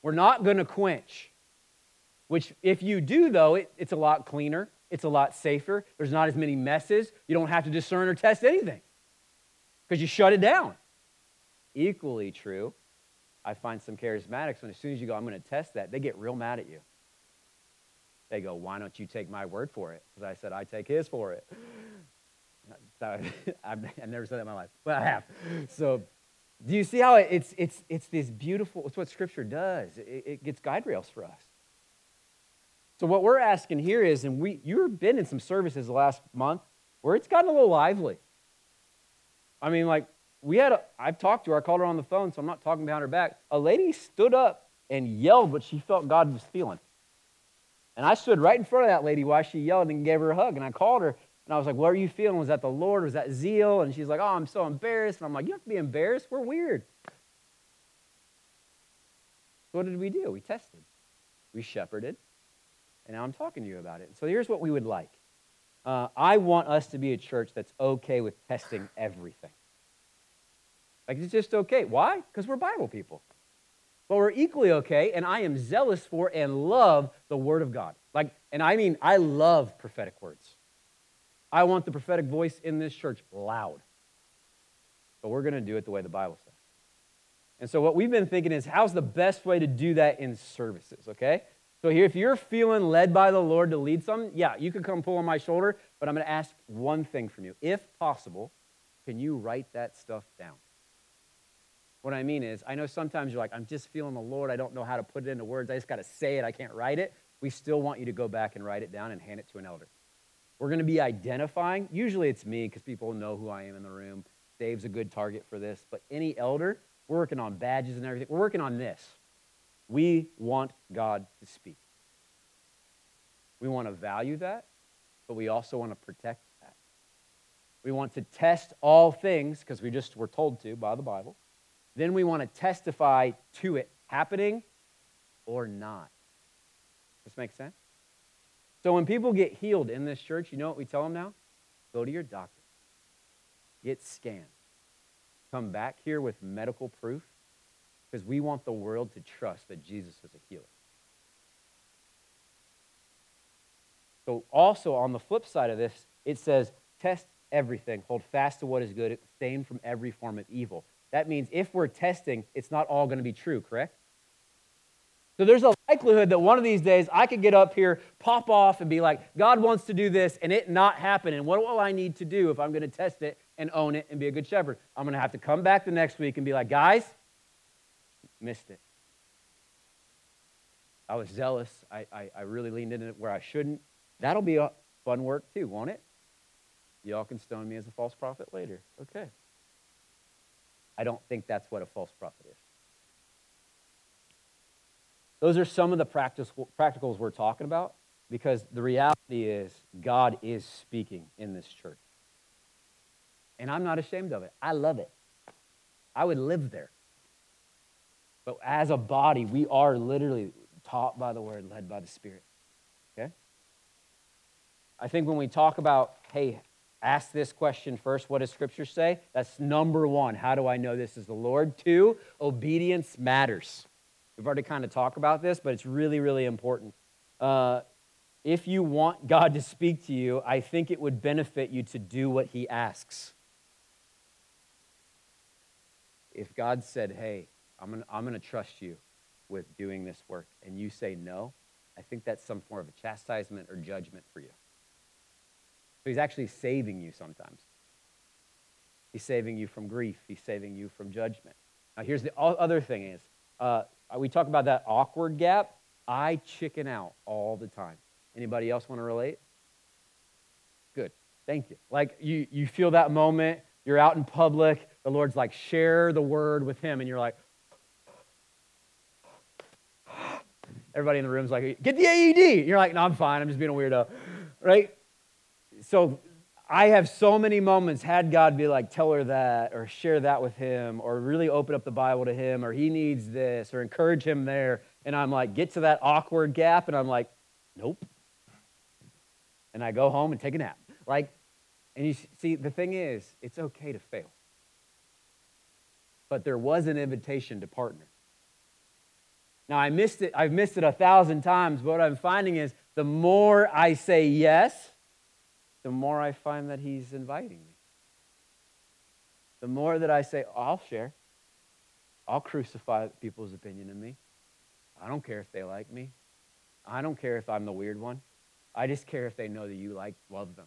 we're not going to quench. Which, if you do, though, it, it's a lot cleaner, it's a lot safer. There's not as many messes. You don't have to discern or test anything because you shut it down. Equally true, I find some charismatics when as soon as you go, I'm going to test that, they get real mad at you. They go, Why don't you take my word for it? Because I said, I take his for it. I've, never said that in my life, but I have. So, do you see how it's, it's, it's this beautiful, it's what Scripture does. It, it gets guide rails for us. So what we're asking here is, and we you've been in some services the last month where it's gotten a little lively. I mean, like we had a, I've talked to her, I called her on the phone, so I'm not talking behind her back. A lady stood up and yelled what she felt God was feeling. And I stood right in front of that lady while she yelled and gave her a hug. And I called her and I was like, What are you feeling? Was that the Lord? Was that zeal? And she's like, Oh, I'm so embarrassed. And I'm like, You have to be embarrassed. We're weird. So what did we do? We tested, we shepherded, and now I'm talking to you about it. So here's what we would like uh, I want us to be a church that's okay with testing everything. Like, it's just okay. Why? Because we're Bible people. But we're equally okay, and I am zealous for and love the Word of God. Like, and I mean, I love prophetic words. I want the prophetic voice in this church loud. But we're going to do it the way the Bible says. And so, what we've been thinking is, how's the best way to do that in services, okay? So here, if you're feeling led by the Lord to lead some, yeah, you can come pull on my shoulder, but I'm going to ask one thing from you. If possible, can you write that stuff down? What I mean is, I know sometimes you're like, I'm just feeling the Lord. I don't know how to put it into words. I just got to say it. I can't write it. We still want you to go back and write it down and hand it to an elder. We're going to be identifying. Usually it's me because people know who I am in the room. Dave's a good target for this. But any elder, we're working on badges and everything. We're working on this. We want God to speak. We want to value that, but we also want to protect that. We want to test all things because we just were told to by the Bible. Then we want to testify to it happening or not. Does this makes sense? So when people get healed in this church, you know what we tell them now? Go to your doctor, get scanned, come back here with medical proof because we want the world to trust that Jesus is a healer. So, also on the flip side of this, it says, test everything, hold fast to what is good, abstain from every form of evil. That means if we're testing, it's not all going to be true, correct? So there's a likelihood that one of these days I could get up here, pop off, and be like, God wants to do this, and it not happen. And what will I need to do if I'm going to test it and own it and be a good shepherd? I'm going to have to come back the next week and be like, guys, missed it. I was zealous. I, I, I really leaned into it where I shouldn't. That'll be fun work too, won't it? Y'all can stone me as a false prophet later. Okay. I don't think that's what a false prophet is. Those are some of the practicals we're talking about because the reality is God is speaking in this church. And I'm not ashamed of it. I love it. I would live there. But as a body, we are literally taught by the word, led by the Spirit. Okay? I think when we talk about, hey, ask this question first, what does Scripture say? That's number one. How do I know this is the Lord? Two, obedience matters. We've already kind of talked about this, but it's really, really important. Uh, if you want God to speak to you, I think it would benefit you to do what He asks. If God said, hey, I'm going to I'm going to trust you with doing this work, and you say no, I think that's some form of a chastisement or judgment for you. So he's actually saving you sometimes. He's saving you from grief. He's saving you from judgment. Now, here's the other thing is, uh, we talk about that awkward gap. I chicken out all the time. Anybody else want to relate? Good. Thank you. Like you, you feel that moment, you're out in public, the Lord's like, share the word with him, and you're like, everybody in the room's like, get the AED. You're like, no, I'm fine. I'm just being a weirdo. Right? So I have so many moments had God be like, tell her that, or share that with him, or really open up the Bible to him, or he needs this, or encourage him there. And I'm like, get to that awkward gap, and I'm like, nope. And I go home and take a nap. Like, and you see, the thing is, it's okay to fail. But there was an invitation to partner. Now, I missed it. I've missed it a thousand times, but what I'm finding is the more I say yes, the more I find that He's inviting me. The more that I say, oh, I'll share, I'll crucify people's opinion of me. I don't care if they like me. I don't care if I'm the weird one. I just care if they know that you like, love them.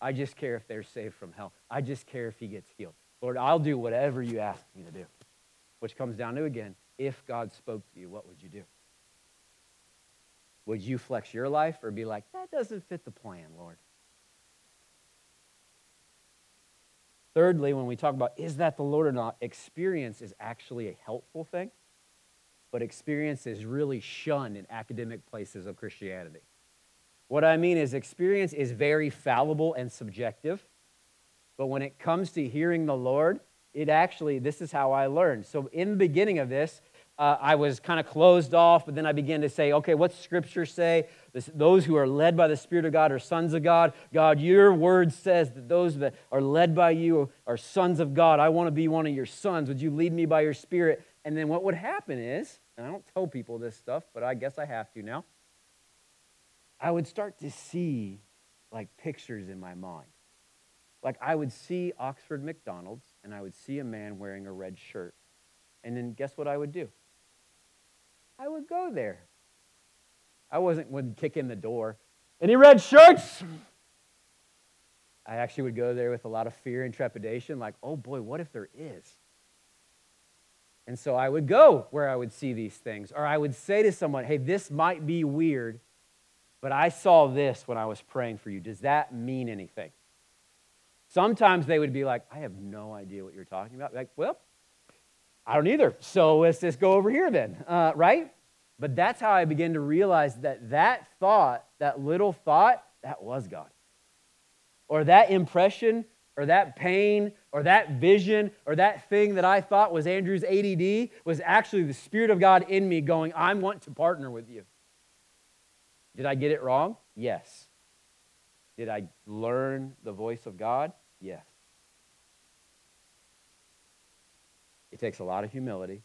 I just care if they're saved from hell. I just care if he gets healed. Lord, I'll do whatever you ask me to do. Which comes down to, again, if God spoke to you, what would you do? Would you flex your life or be like, that doesn't fit the plan, Lord? Thirdly, when we talk about is that the Lord or not, experience is actually a helpful thing, but experience is really shunned in academic places of Christianity. What I mean is, experience is very fallible and subjective, but when it comes to hearing the Lord, it actually, this is how I learned. So, in the beginning of this, uh, I was kind of closed off, but then I began to say, okay, what's Scripture say? This, those who are led by the Spirit of God are sons of God. God, your word says that those that are led by you are sons of God. I want to be one of your sons. Would you lead me by your Spirit? And then what would happen is, and I don't tell people this stuff, but I guess I have to now, I would start to see like pictures in my mind. Like I would see Oxford McDonald's and I would see a man wearing a red shirt. And then guess what I would do? I would go there. I wasn't would kick in the door. Any red shirts? I actually would go there with a lot of fear and trepidation, like, oh boy, what if there is? And so I would go where I would see these things. Or I would say to someone, hey, this might be weird, but I saw this when I was praying for you. Does that mean anything? Sometimes they would be like, I have no idea what you're talking about. Like, well, I don't either. So let's just go over here then, uh, right? But that's how I began to realize that that thought, that little thought, that was God. Or that impression, or that pain, or that vision, or that thing that I thought was Andrew's ADD was actually the Spirit of God in me going, I want to partner with you. Did I get it wrong? Yes. Did I learn the voice of God? Yes. It takes a lot of humility,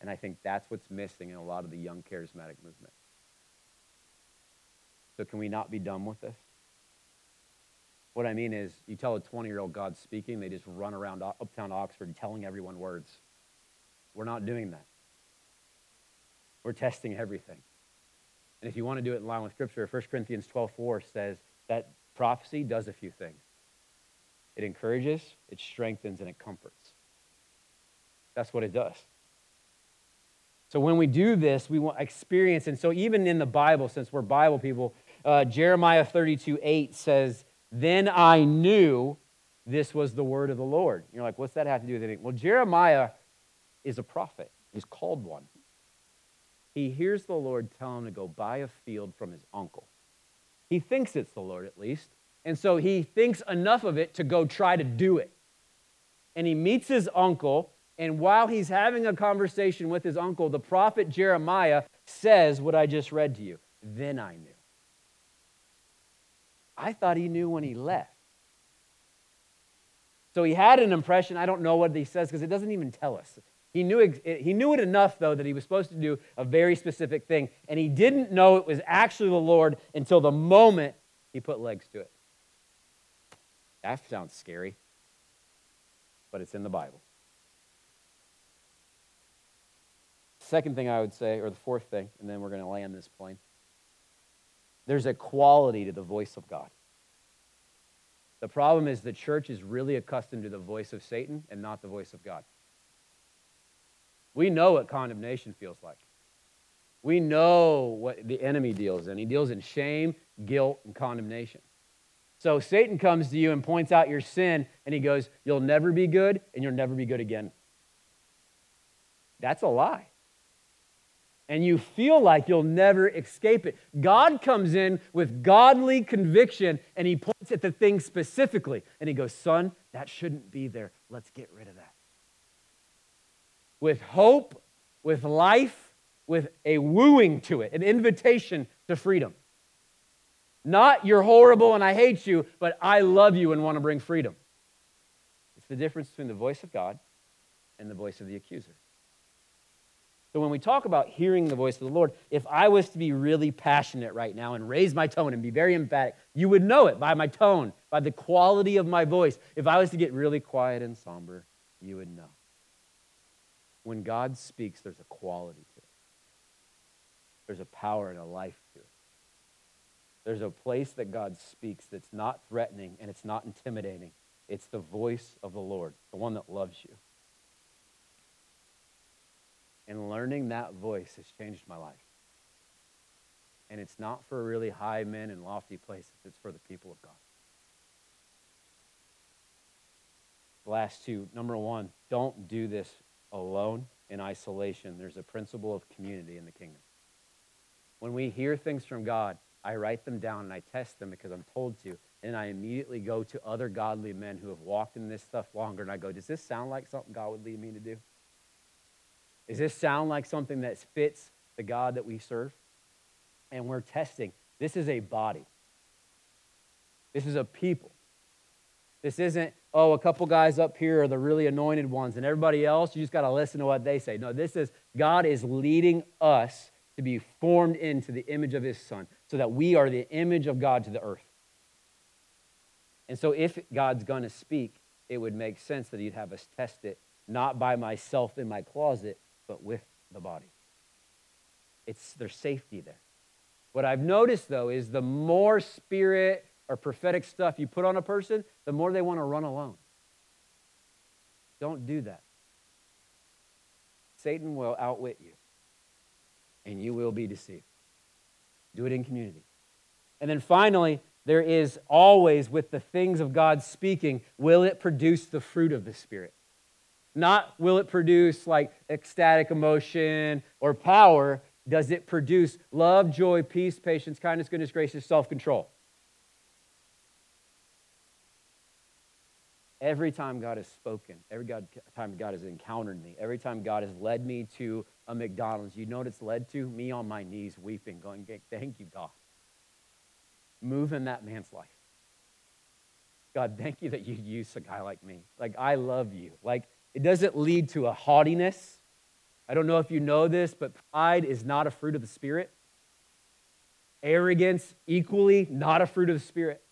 and I think that's what's missing in a lot of the young charismatic movement. So, can we not be done with this? What I mean is, you tell a 20 year old God speaking, they just run around uptown Oxford telling everyone words. We're not doing that. We're testing everything. And if you want to do it in line with Scripture, 1 Corinthians 12 4 says that prophecy does a few things it encourages, it strengthens, and it comforts. That's what it does. So when we do this, we want experience. And so even in the Bible, since we're Bible people, uh, Jeremiah 32 8 says, Then I knew this was the word of the Lord. You're like, what's that have to do with anything? Well, Jeremiah is a prophet, he's called one. He hears the Lord tell him to go buy a field from his uncle. He thinks it's the Lord, at least. And so he thinks enough of it to go try to do it. And he meets his uncle, and while he's having a conversation with his uncle, the prophet Jeremiah says what I just read to you. Then I knew. I thought he knew when he left. So he had an impression. I don't know what he says because it doesn't even tell us. He knew, he knew it enough, though, that he was supposed to do a very specific thing. And he didn't know it was actually the Lord until the moment he put legs to it. That sounds scary, but it's in the Bible. Second thing I would say, or the fourth thing, and then we're going to land this plane. There's a quality to the voice of God. The problem is the church is really accustomed to the voice of Satan and not the voice of God. We know what condemnation feels like. We know what the enemy deals in. He deals in shame, guilt, and condemnation. So Satan comes to you and points out your sin, and he goes, You'll never be good, and you'll never be good again. That's a lie. And you feel like you'll never escape it. God comes in with godly conviction, and he points at the thing specifically, and he goes, Son, that shouldn't be there. Let's get rid of that. With hope, with life, with a wooing to it, an invitation to freedom. Not you're horrible and I hate you, but I love you and want to bring freedom. It's the difference between the voice of God and the voice of the accuser. So when we talk about hearing the voice of the Lord, if I was to be really passionate right now and raise my tone and be very emphatic, you would know it by my tone, by the quality of my voice. If I was to get really quiet and somber, you would know. When God speaks, there's a quality to it. There's a power and a life. There's a place that God speaks that's not threatening and it's not intimidating. It's the voice of the Lord, the one that loves you. And learning that voice has changed my life. And it's not for really high men and lofty places, it's for the people of God. The last two. Number one, don't do this alone in isolation. There's a principle of community in the kingdom. When we hear things from God, I write them down and I test them because I'm told to. And I immediately go to other godly men who have walked in this stuff longer and I go, Does this sound like something God would lead me to do? Does this sound like something that fits the God that we serve? And we're testing. This is a body, this is a people. This isn't, oh, a couple guys up here are the really anointed ones, and everybody else, you just got to listen to what they say. No, this is God is leading us to be formed into the image of his son so that we are the image of God to the earth. And so if God's going to speak, it would make sense that he'd have us test it not by myself in my closet, but with the body. It's there's safety there. What I've noticed though is the more spirit or prophetic stuff you put on a person, the more they want to run alone. Don't do that. Satan will outwit you, and you will be deceived. Do it in community. And then finally, there is always with the things of God speaking, will it produce the fruit of the Spirit? Not will it produce like ecstatic emotion or power. Does it produce love, joy, peace, patience, kindness, goodness, grace, self control? Every time God has spoken, every God, time God has encountered me, every time God has led me to a McDonald's, you know what it's led to? Me on my knees weeping, going, Thank you, God. Move in that man's life. God, thank you that you use a guy like me. Like, I love you. Like, it doesn't lead to a haughtiness. I don't know if you know this, but pride is not a fruit of the Spirit. Arrogance, equally, not a fruit of the Spirit.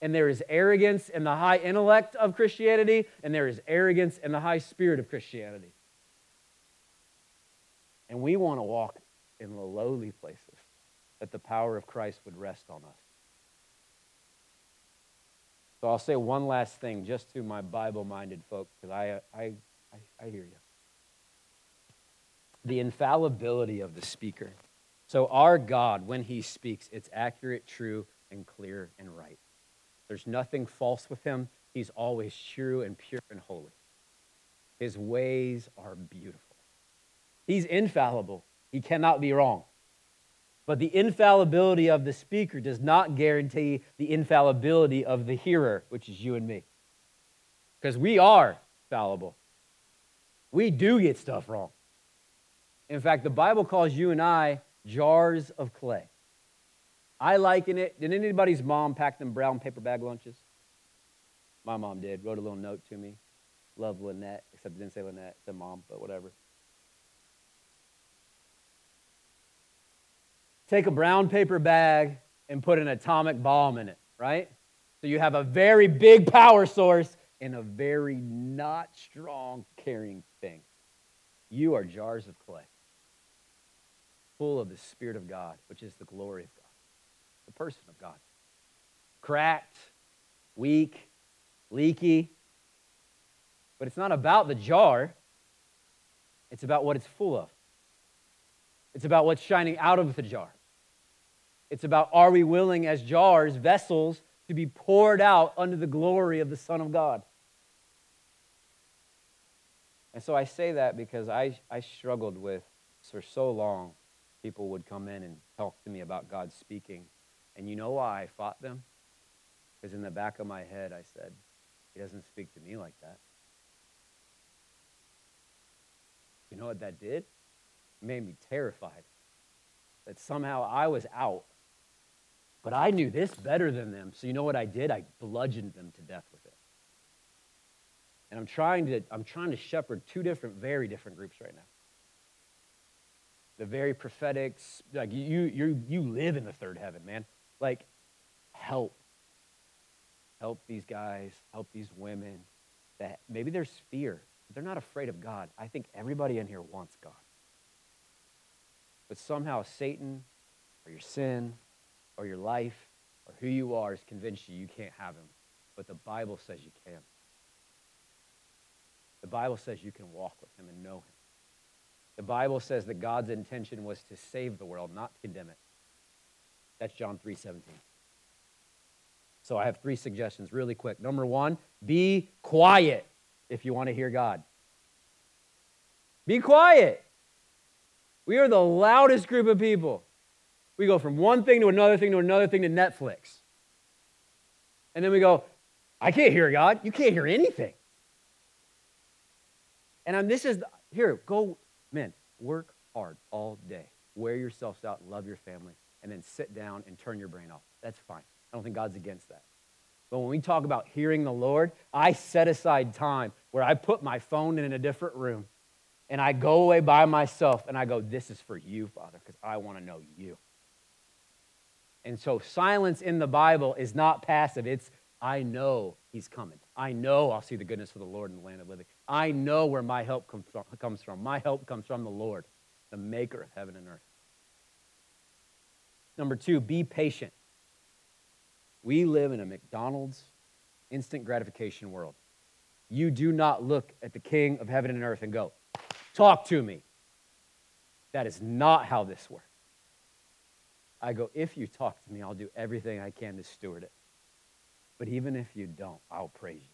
And there is arrogance in the high intellect of Christianity, and there is arrogance in the high spirit of Christianity. And we want to walk in the lowly places that the power of Christ would rest on us. So I'll say one last thing just to my Bible minded folk, because I, I, I, I hear you. The infallibility of the speaker. So, our God, when he speaks, it's accurate, true, and clear and right. There's nothing false with him. He's always true and pure and holy. His ways are beautiful. He's infallible. He cannot be wrong. But the infallibility of the speaker does not guarantee the infallibility of the hearer, which is you and me. Because we are fallible. We do get stuff wrong. In fact, the Bible calls you and I jars of clay. I liken it. Did anybody's mom pack them brown paper bag lunches? My mom did. Wrote a little note to me. Love Lynette, except it didn't say Lynette. It said mom, but whatever. Take a brown paper bag and put an atomic bomb in it, right? So you have a very big power source and a very not strong carrying thing. You are jars of clay, full of the Spirit of God, which is the glory of God, the person of God. Cracked, weak, leaky. But it's not about the jar, it's about what it's full of. It's about what's shining out of the jar. It's about are we willing as jars, vessels, to be poured out under the glory of the Son of God? And so I say that because I, I struggled with, for so long, people would come in and talk to me about God speaking. And you know why I fought them? Because in the back of my head, I said, He doesn't speak to me like that. You know what that did? Made me terrified that somehow I was out but I knew this better than them. So you know what I did? I bludgeoned them to death with it. And I'm trying to, I'm trying to shepherd two different, very different groups right now. The very prophetic, like you, you, you live in the third heaven, man. Like, help. Help these guys, help these women. That maybe there's fear. They're not afraid of God. I think everybody in here wants God. But somehow Satan or your sin or your life or who you are has convinced you you can't have him. But the Bible says you can. The Bible says you can walk with him and know him. The Bible says that God's intention was to save the world, not to condemn it. That's John 3 17. So I have three suggestions really quick. Number one, be quiet if you want to hear God. Be quiet. We are the loudest group of people. We go from one thing to another thing to another thing to Netflix. And then we go, I can't hear God. You can't hear anything. And I'm, this is, here, go, men, work hard all day. Wear yourselves out, love your family, and then sit down and turn your brain off. That's fine. I don't think God's against that. But when we talk about hearing the Lord, I set aside time where I put my phone in a different room and I go away by myself and I go, This is for you, Father, because I want to know you. And so silence in the Bible is not passive. It's, I know he's coming. I know I'll see the goodness of the Lord in the land of living. I know where my help comes from. My help comes from the Lord, the maker of heaven and earth. Number two, be patient. We live in a McDonald's instant gratification world. You do not look at the king of heaven and earth and go, talk to me. That is not how this works. I go, if you talk to me, I'll do everything I can to steward it. But even if you don't, I'll praise you.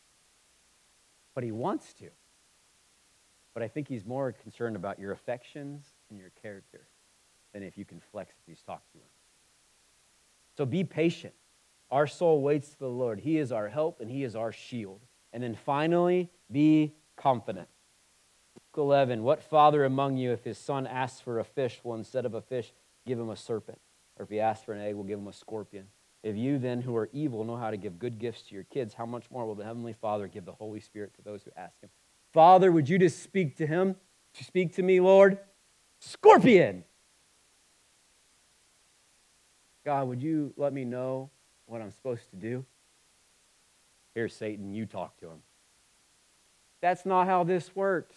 But he wants to. But I think he's more concerned about your affections and your character than if you can flex if he's talked to him. So be patient. Our soul waits for the Lord. He is our help and he is our shield. And then finally, be confident. 11 What father among you, if his son asks for a fish, will instead of a fish give him a serpent? Or if he asks for an egg, will give him a scorpion? If you then, who are evil, know how to give good gifts to your kids, how much more will the Heavenly Father give the Holy Spirit to those who ask him? Father, would you just speak to him? To speak to me, Lord? Scorpion! God, would you let me know what I'm supposed to do? Here, Satan, you talk to him. That's not how this works.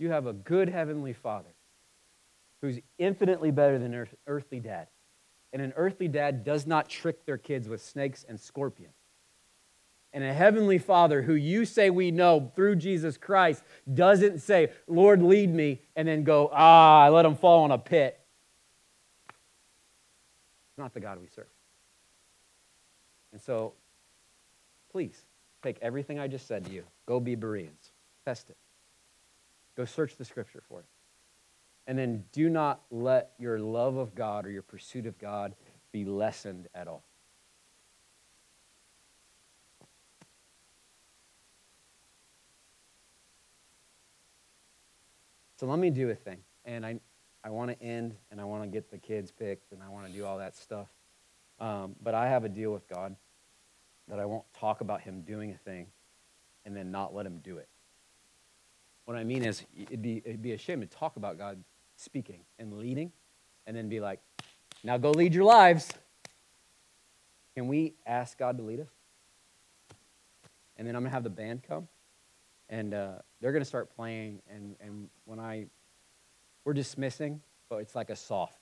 You have a good heavenly father who's infinitely better than earth, earthly dad. And an earthly dad does not trick their kids with snakes and scorpions. And a heavenly father who you say we know through Jesus Christ doesn't say, Lord, lead me, and then go, ah, I let him fall in a pit. It's not the God we serve. And so, please take everything I just said to you. Go be Bereans. Test it. Go search the scripture for it. And then do not let your love of God or your pursuit of God be lessened at all. So let me do a thing. And I, I want to end and I want to get the kids picked and I want to do all that stuff. Um, but I have a deal with God that I won't talk about Him doing a thing and then not let Him do it. What I mean is, it'd be, it'd be a shame to talk about God speaking and leading and then be like, now go lead your lives. Can we ask God to lead us? And then I'm going to have the band come and uh, they're going to start playing. And, and when I, we're dismissing, but it's like a soft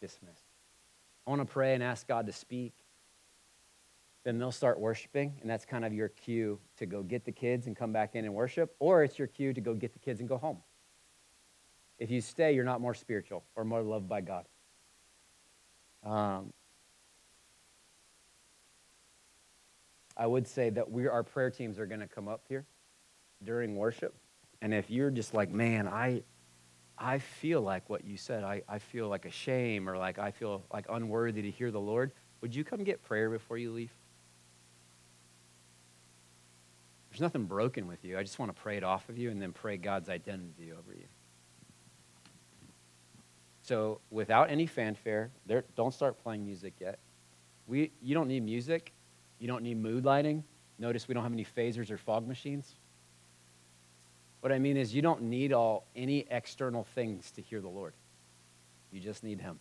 dismiss. I want to pray and ask God to speak. Then they'll start worshiping, and that's kind of your cue to go get the kids and come back in and worship, or it's your cue to go get the kids and go home. If you stay, you're not more spiritual or more loved by God. Um, I would say that we, our prayer teams are going to come up here during worship. And if you're just like, man, I, I feel like what you said, I, I feel like a shame or like I feel like unworthy to hear the Lord, would you come get prayer before you leave? There's nothing broken with you. I just want to pray it off of you and then pray God's identity over you. So, without any fanfare, there, don't start playing music yet. We, you don't need music. You don't need mood lighting. Notice we don't have any phasers or fog machines. What I mean is you don't need all any external things to hear the Lord. You just need him.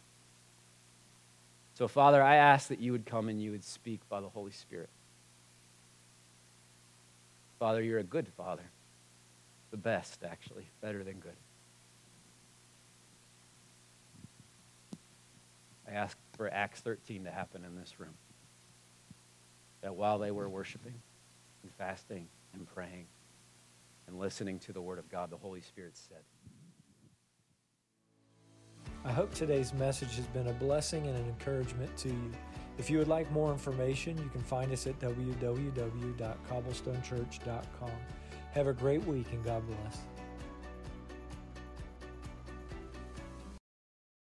So Father, I ask that you would come and you would speak by the Holy Spirit. Father, you're a good father. The best actually, better than good. I ask for Acts 13 to happen in this room that while they were worshiping and fasting and praying and listening to the word of God, the Holy Spirit said. I hope today's message has been a blessing and an encouragement to you. If you would like more information, you can find us at www.cobblestonechurch.com. Have a great week and God bless.